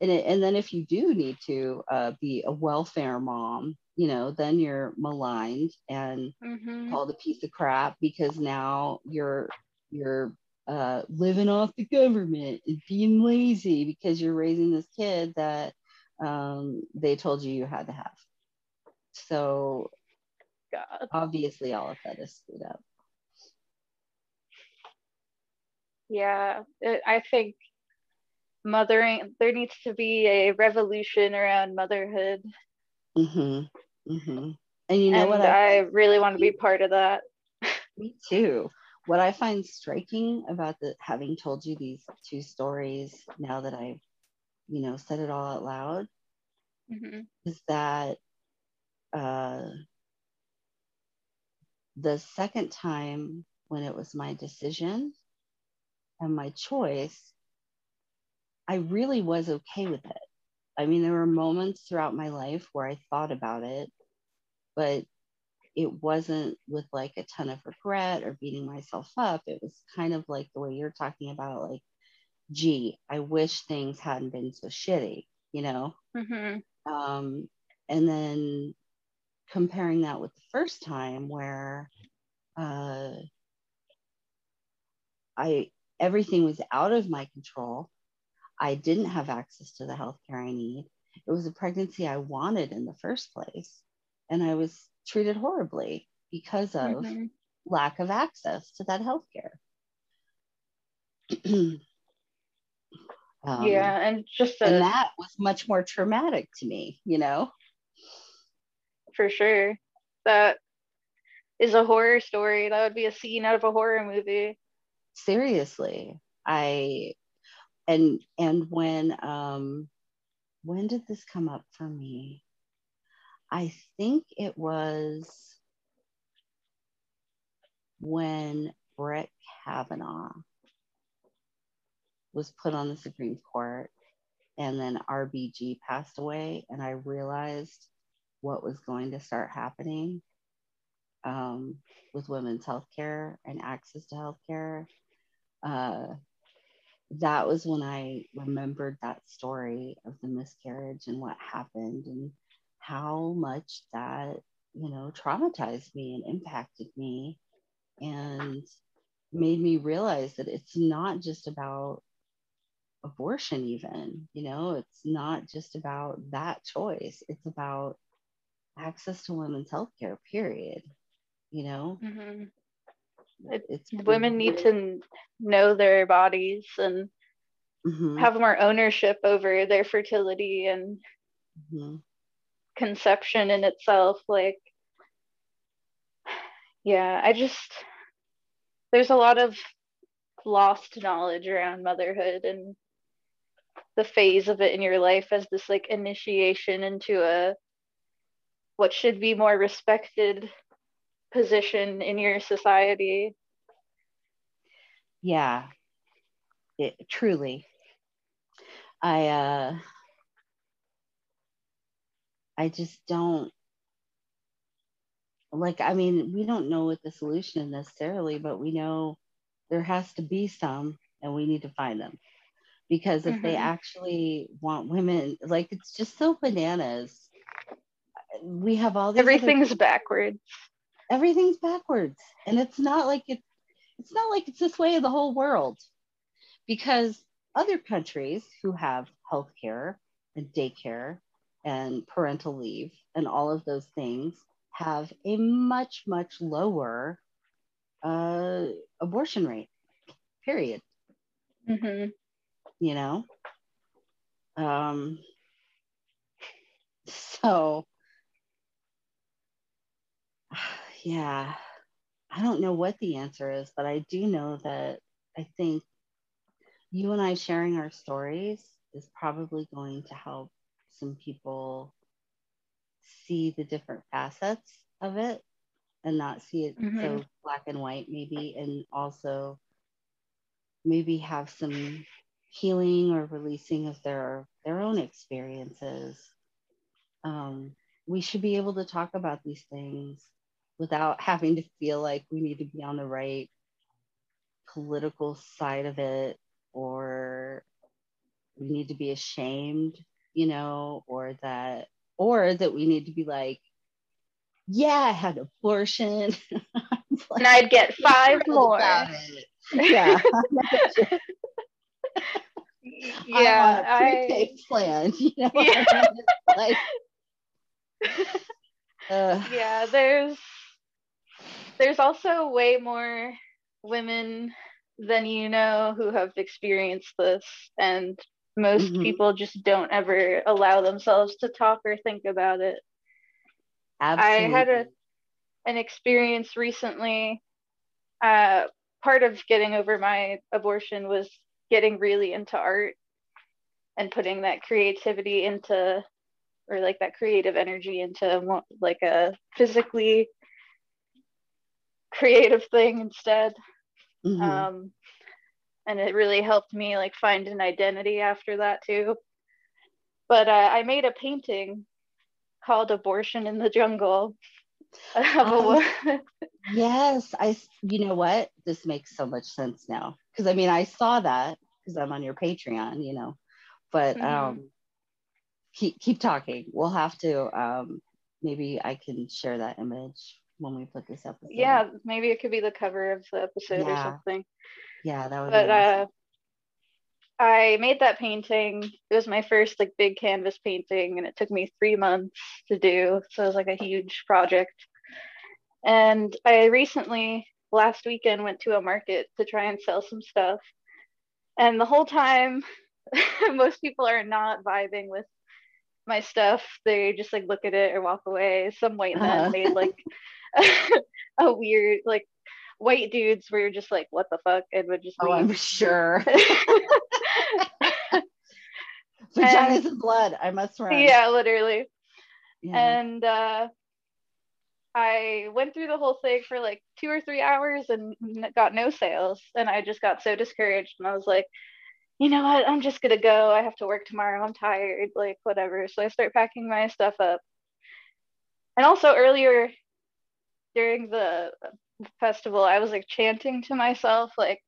and, it, and then if you do need to uh, be a welfare mom, you know, then you're maligned and
hmm
called a piece of crap because now you're you're uh, living off the government and being lazy because you're raising this kid that um, they told you you had to have. So
God.
obviously, all of that is screwed up.
Yeah. It, I think mothering, there needs to be a revolution around motherhood.
hmm hmm And you know
and
what?
I,
I,
really want to be part of that.
me too. What I find striking about the having told you these two stories now that I've, you know, said it all out loud
hmm
is that uh, the second time when it was my decision and my choice, I really was okay with it. I mean, there were moments throughout my life where I thought about it, but it wasn't with like a ton of regret or beating myself up. It was kind of like the way you're talking about, like, gee, I wish things hadn't been so shitty, you know?
hmm
um, and then comparing that with the first time where uh, I everything was out of my control. I didn't have access to the health care I need. It was a pregnancy I wanted in the first place, and I was treated horribly because of
hmm
lack of access to that health care. um,
yeah. And just
and that was much more traumatic to me, you know.
For sure. That is a horror story. That would be a scene out of a horror movie.
seriously i and and when um when did this come up for me i think it was when brett kavanaugh was put on the supreme court and then rbg passed away and i realized what was going to start happening um, with women's health care and access to health care uh, that was when I remembered that story of the miscarriage and what happened and how much that, you know, traumatized me and impacted me and made me realize that it's not just about abortion, even, you know, it's not just about that choice, it's about access to women's health care, period. You know,
hmm It-
it's
Women need to know their bodies and
Mhm,
have more ownership over their fertility and
mhm.
conception in itself. Like, yeah, I just, there's a lot of lost knowledge around motherhood and the phase of it in your life as this like initiation into a what should be more respected position in your society.
yeah it truly i uh i just don't like i mean we don't know what the solution is necessarily but we know there has to be some and we need to find them because if they
Mhm.
actually want women like it's just so bananas we have all these other-
Everything's backwards.
everything's backwards. And it's not like it it's not like it's this way in the whole world. Because other countries who have healthcare and daycare and parental leave and all of those things have a much much lower uh, abortion rate period.
Hmm
you know? Um so yeah i don't know what the answer is but i do know that i think you and i sharing our stories is probably going to help some people see the different facets of it and not see it
Mhm.
so black and white maybe and also maybe have some healing or releasing of their their own experiences um, we should be able to talk about these things without having to feel like we need to be on the right political side of it or we need to be ashamed you know or that or that we need to be like yeah i had an abortion.
And I'd get five more.
yeah.
Yeah,
I'm on a
I,
prepaid plan you know
Yeah.
like uh,
yeah, there's there's also way more women than you know who have experienced this and most
Mhm.
people just don't ever allow themselves to talk or think about it.
absolutely.
had a- An experience recently uh part of getting over my abortion was getting really into art and putting that creativity into or like that creative energy into like a physically creative thing instead
Mhm.
um and it really helped me like find an identity after that too but uh, i made a painting called abortion in the jungle a
Oh. Yes, I. You know what? This makes so much sense now because I mean I saw that because I'm on your Patreon, you know, but
Mhm.
um, keep keep talking. We'll have to um, maybe I can share that image when we put this episode.
yeah maybe it could be the cover of the episode or something
yeah, that would
but
be awesome.
uh I made that painting. It was my first like big canvas painting and it took me 3 months to do. So it was like a huge project. And I recently last weekend went to a market to try and sell some stuff. And the whole time most people are not vibing with my stuff. They just like look at it or walk away. Some white men
Uh-huh.
made like a weird like white dudes where you're just like what the fuck and would just
oh,
leave.
I'm sure. Vaginas and blood. I must run.
yeah literally
Yeah.
and uh i went through the whole thing for like two or three hours and got no sales and i just got so discouraged and i was like you know what i'm just gonna go i have to work tomorrow i'm tired like whatever so i start packing my stuff up and also earlier during the festival i was like chanting to myself like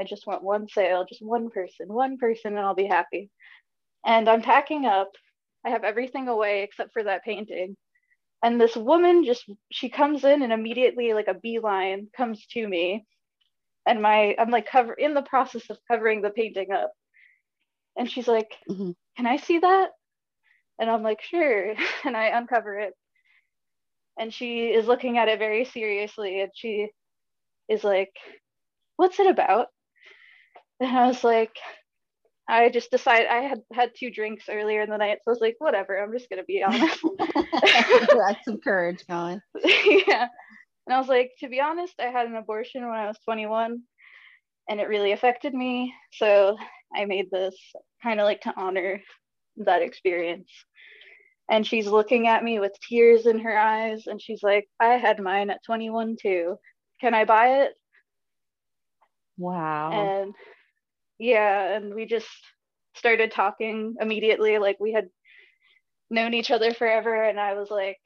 i just want one sale just one person one person and i'll be happy and i'm packing up I have everything away except for that painting. And this woman just she comes in and immediately like a beeline comes to me. And my I'm like cover in the process of covering the painting up. And she's like,
Mhm.
Can I see that? And I'm like, sure. And I uncover it. And she is looking at it very seriously and she is like, What's it about? And I was like, I just decided I had had two drinks earlier in the night, so I was like, whatever, I'm just gonna be honest.
That's some courage going.
yeah. And I was like, to be honest, I had an abortion when I was 21 and it really affected me. So I made this kind of like to honor that experience. And she's looking at me with tears in her eyes and she's like, I had mine at 21 too. Can I buy it?
Wow.
and yeah and we just started talking immediately like we had known each other forever and i was like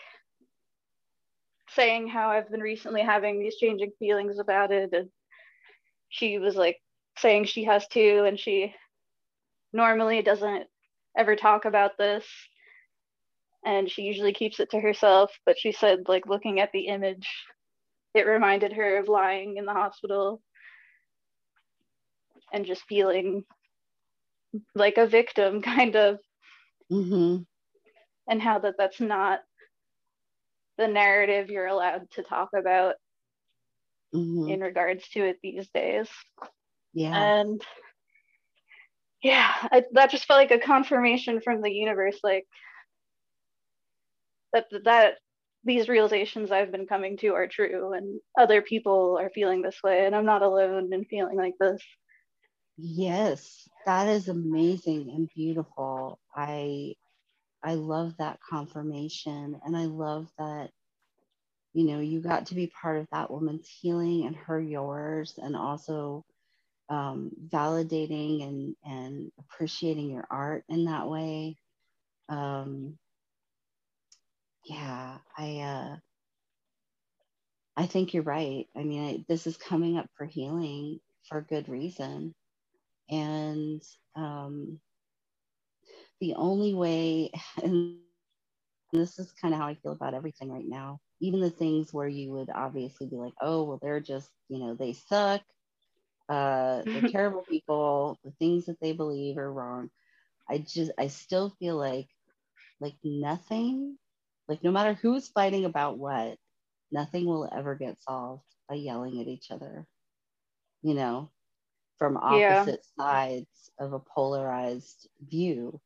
saying how i've been recently having these changing feelings about it and she was like saying she has too and she normally doesn't ever talk about this and she usually keeps it to herself but she said like looking at the image it reminded her of lying in the hospital and just feeling like a victim kind of
Mm-hmm.
and how that that's not the narrative you're allowed to talk about
Mm-hmm.
in regards to it these days
Yeah.
and yeah I, that just felt like a confirmation from the universe like that that these realizations i've been coming to are true and other people are feeling this way and i'm not alone in feeling like this
Yes, that is amazing and beautiful. I I love that confirmation and I love that you know you got to be part of that woman's healing and her yours and also um, validating and and appreciating your art in that way. Um, yeah, I uh, I think you're right. I mean, I, this is coming up for healing for good reason. And um, the only way and this is kind of how i feel about everything right now even the things where you would obviously be like oh well they're just you know they suck. Uh, they're terrible people. The things that they believe are wrong. I just i still feel like like nothing like no matter who's fighting about what nothing will ever get solved by yelling at each other you know from
Yeah.
opposite sides of a polarized view.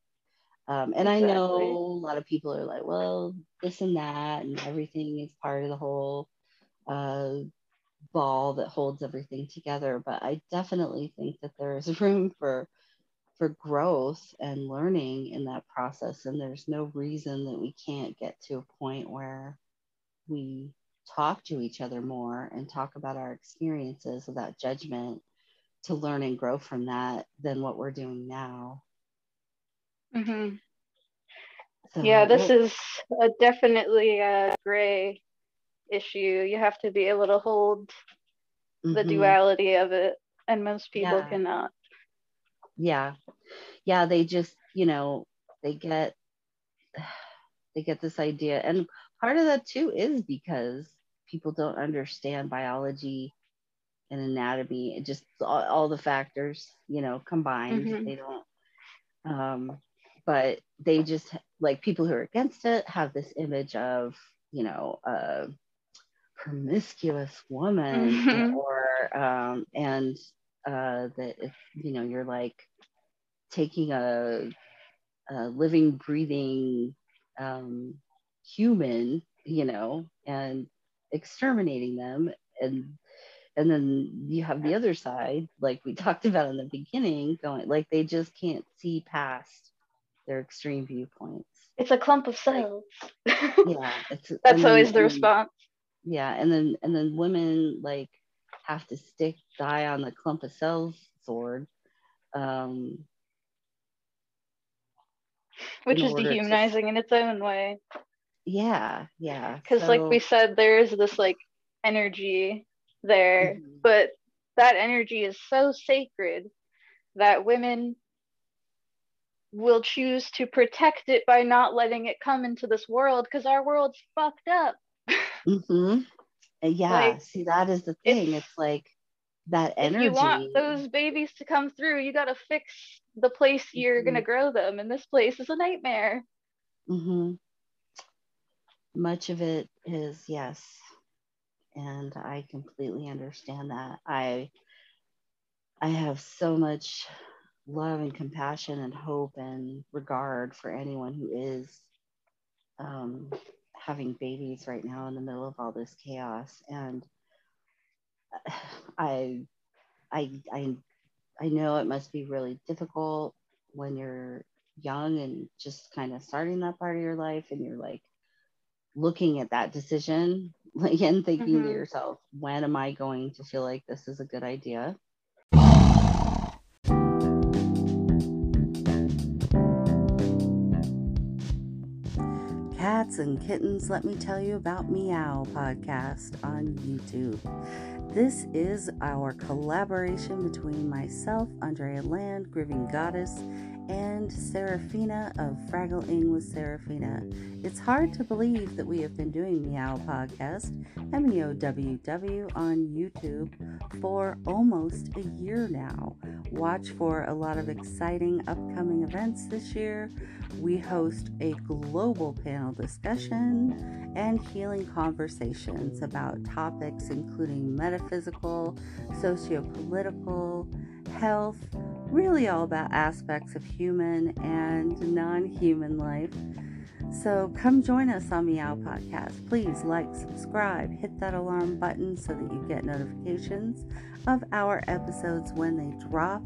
Um, and I know a lot of people are like, well, this and that, and everything is part of the whole uh, ball that holds everything together. But I definitely think that there is room for for growth and learning in that process. And there's no reason that we can't get to a point where we talk to each other more and talk about our experiences without judgment to learn and grow from that than what we're doing now.
Mhm.
So,
yeah this
well,
is a definitely a gray issue you have to be able to hold the
mhm.
duality of it and most people
Yeah.
cannot
Yeah. Yeah, they just, you know, they get they get this idea and part of that too is because people don't understand biology and anatomy it just all, all the factors you know combined
Mhm.
they don't um but they just like people who are against it have this image of you know a promiscuous woman
Mhm.
or um and uh that if you know you're like taking a, a living breathing um human you know and exterminating them and and then you have the other side like we talked about in the beginning going like they just can't see past their extreme viewpoints.
It's a clump of cells.
yeah it's
that's always the response.
Yeah and then and then women like have to stick die on the clump of cells sword um
which is
order to-
dehumanizing in its own way.
Yeah yeah
because like we said there is this like energy there
Mhm.
but that energy is so sacred that women will choose to protect it by not letting it come into this world because our world's fucked up.
Hmm yeah
Like,
see that is the thing
it's-
it's, like that energy
if you want those babies to come through you got to fix the place you're
Mhm.
going to grow them and this place is a nightmare
hmm Much of it is yes, and I completely understand that. I I have so much love and compassion and hope and regard for anyone who is um, having babies right now in the middle of all this chaos, and I I I I know it must be really difficult when you're young and just kind of starting that part of your life and you're like looking at that decision like and thinking to
Mhm.
yourself when am i going to feel like this is a good idea Cats and Kittens, Let Me Tell You About Meow podcast on YouTube.
This is our collaboration between myself, Andrea Land, Grooving Goddess, and Seraphina of Fraggling with Seraphina. It's hard to believe that we have been doing Meow Podcast, M E O W W, on YouTube for almost a year now. Watch for a lot of exciting upcoming events this year. We host a global panel discussion and healing conversations about topics including metaphysical, socio political, health really all about aspects of human and non human life. So come join us on Meow Podcast. Please like, subscribe, hit that alarm button so that you get notifications of our episodes when they drop.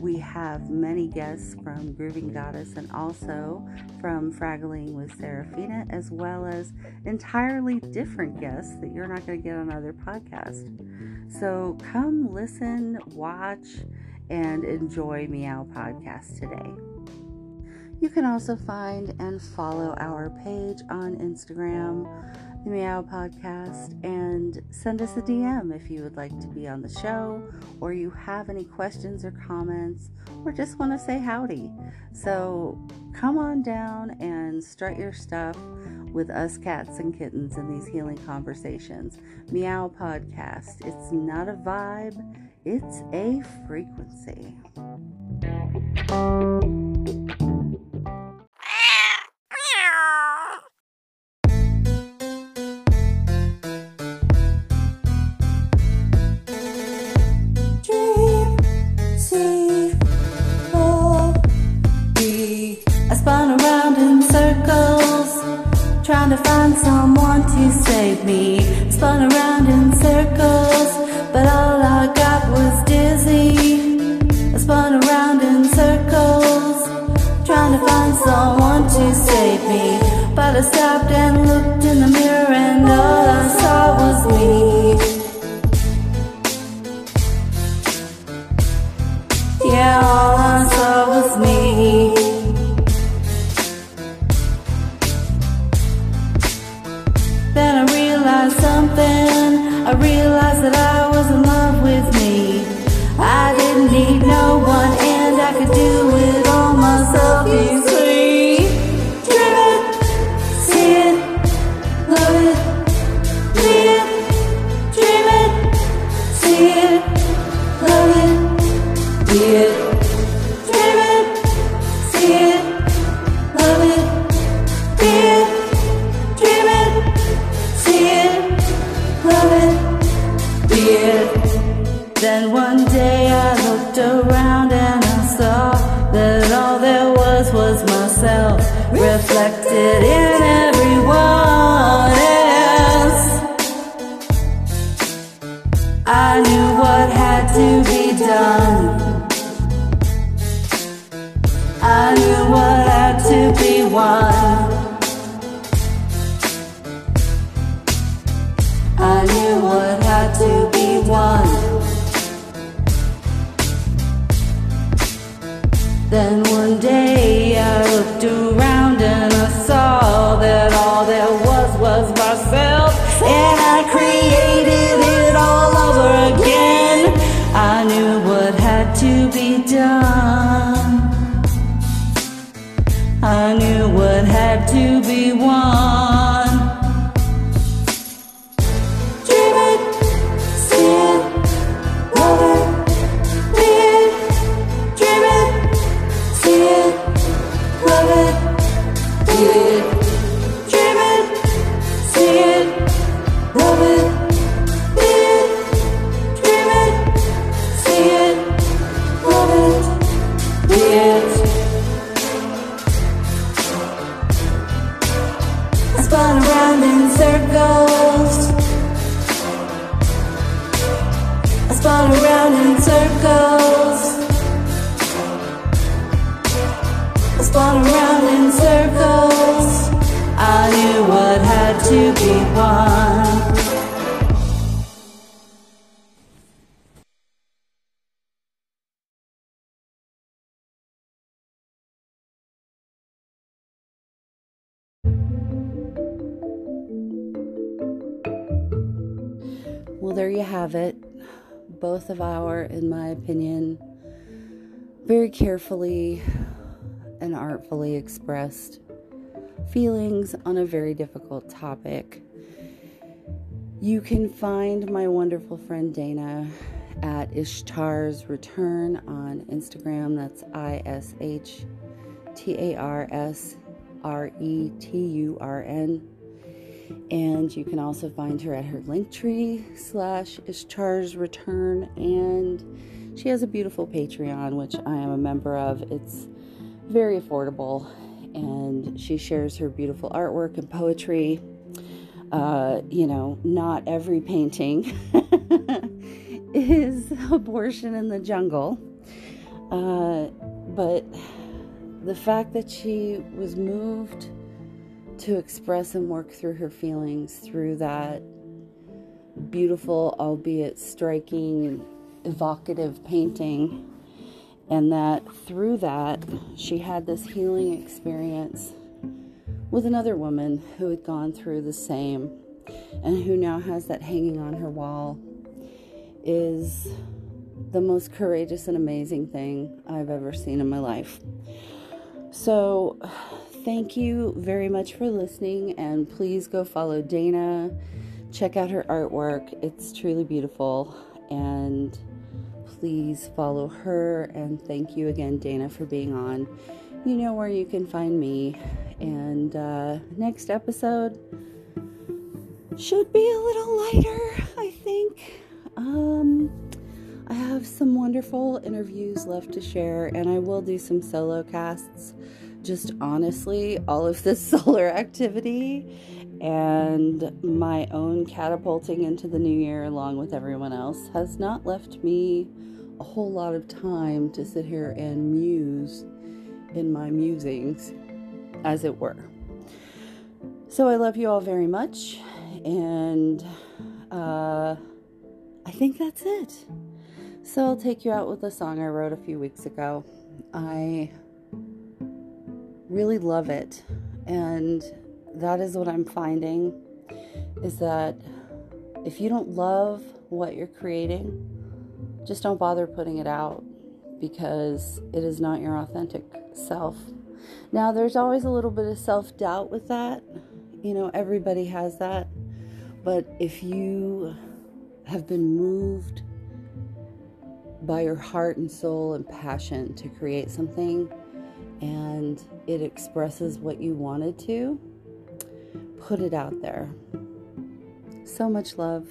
We have many guests from Grooving Goddess and also from Fraggling with Seraphina, as well as entirely different guests that you're not going to get on other podcasts. So come listen, watch, and enjoy Meow Podcast today. You can also find and follow our page on Instagram, the Meow Podcast, and send us a DM if you would like to be on the show or you have any questions or comments or just want to say howdy. So come on down and strut your stuff with us cats and kittens in these healing conversations. Meow Podcast. It's not a vibe it's a frequency.
I spun around in circles, trying to find someone to save me.
Have it.
both of our, in my opinion, very carefully and artfully expressed feelings on a very difficult topic. You can find my wonderful friend Dana at Ishtar's Return on Instagram. That's I S H T A R S R E T U R N. And you can also find her at her Linktree slash Ishtar's Return. And she has a beautiful Patreon, which I am a member of. It's very affordable. And she shares her beautiful artwork and poetry. Uh, you know, not every painting is abortion in the jungle. Uh, but the fact that she was moved to express and work through her feelings through that beautiful, albeit striking, evocative painting, and that through that she had this healing experience with another woman who had gone through the same and who now has that hanging on her wall is the most courageous and amazing thing I've ever seen in my life. So, thank you very much for listening, and please go follow Dana. Check out her artwork, it's truly beautiful. And please follow her. And thank you again, Dana, for being on. You know where you can find me. And uh, next episode should be a little lighter, I think. Um, I have some wonderful interviews left to share, and I will do some solo casts. Just honestly, all of this solar activity and my own catapulting into the new year, along with everyone else, has not left me a whole lot of time to sit here and muse in my musings, as it were. So I love you all very much, and uh, I think that's it. So I'll take you out with a song I wrote a few weeks ago. I really love it. And that is what I'm finding is that if you don't love what you're creating, just don't bother putting it out because it is not your authentic self. Now, there's always a little bit of self doubt with that. You know, everybody has that. But if you have been moved by your heart and soul and passion to create something and it expresses what you wanted to, put it out there. So much love.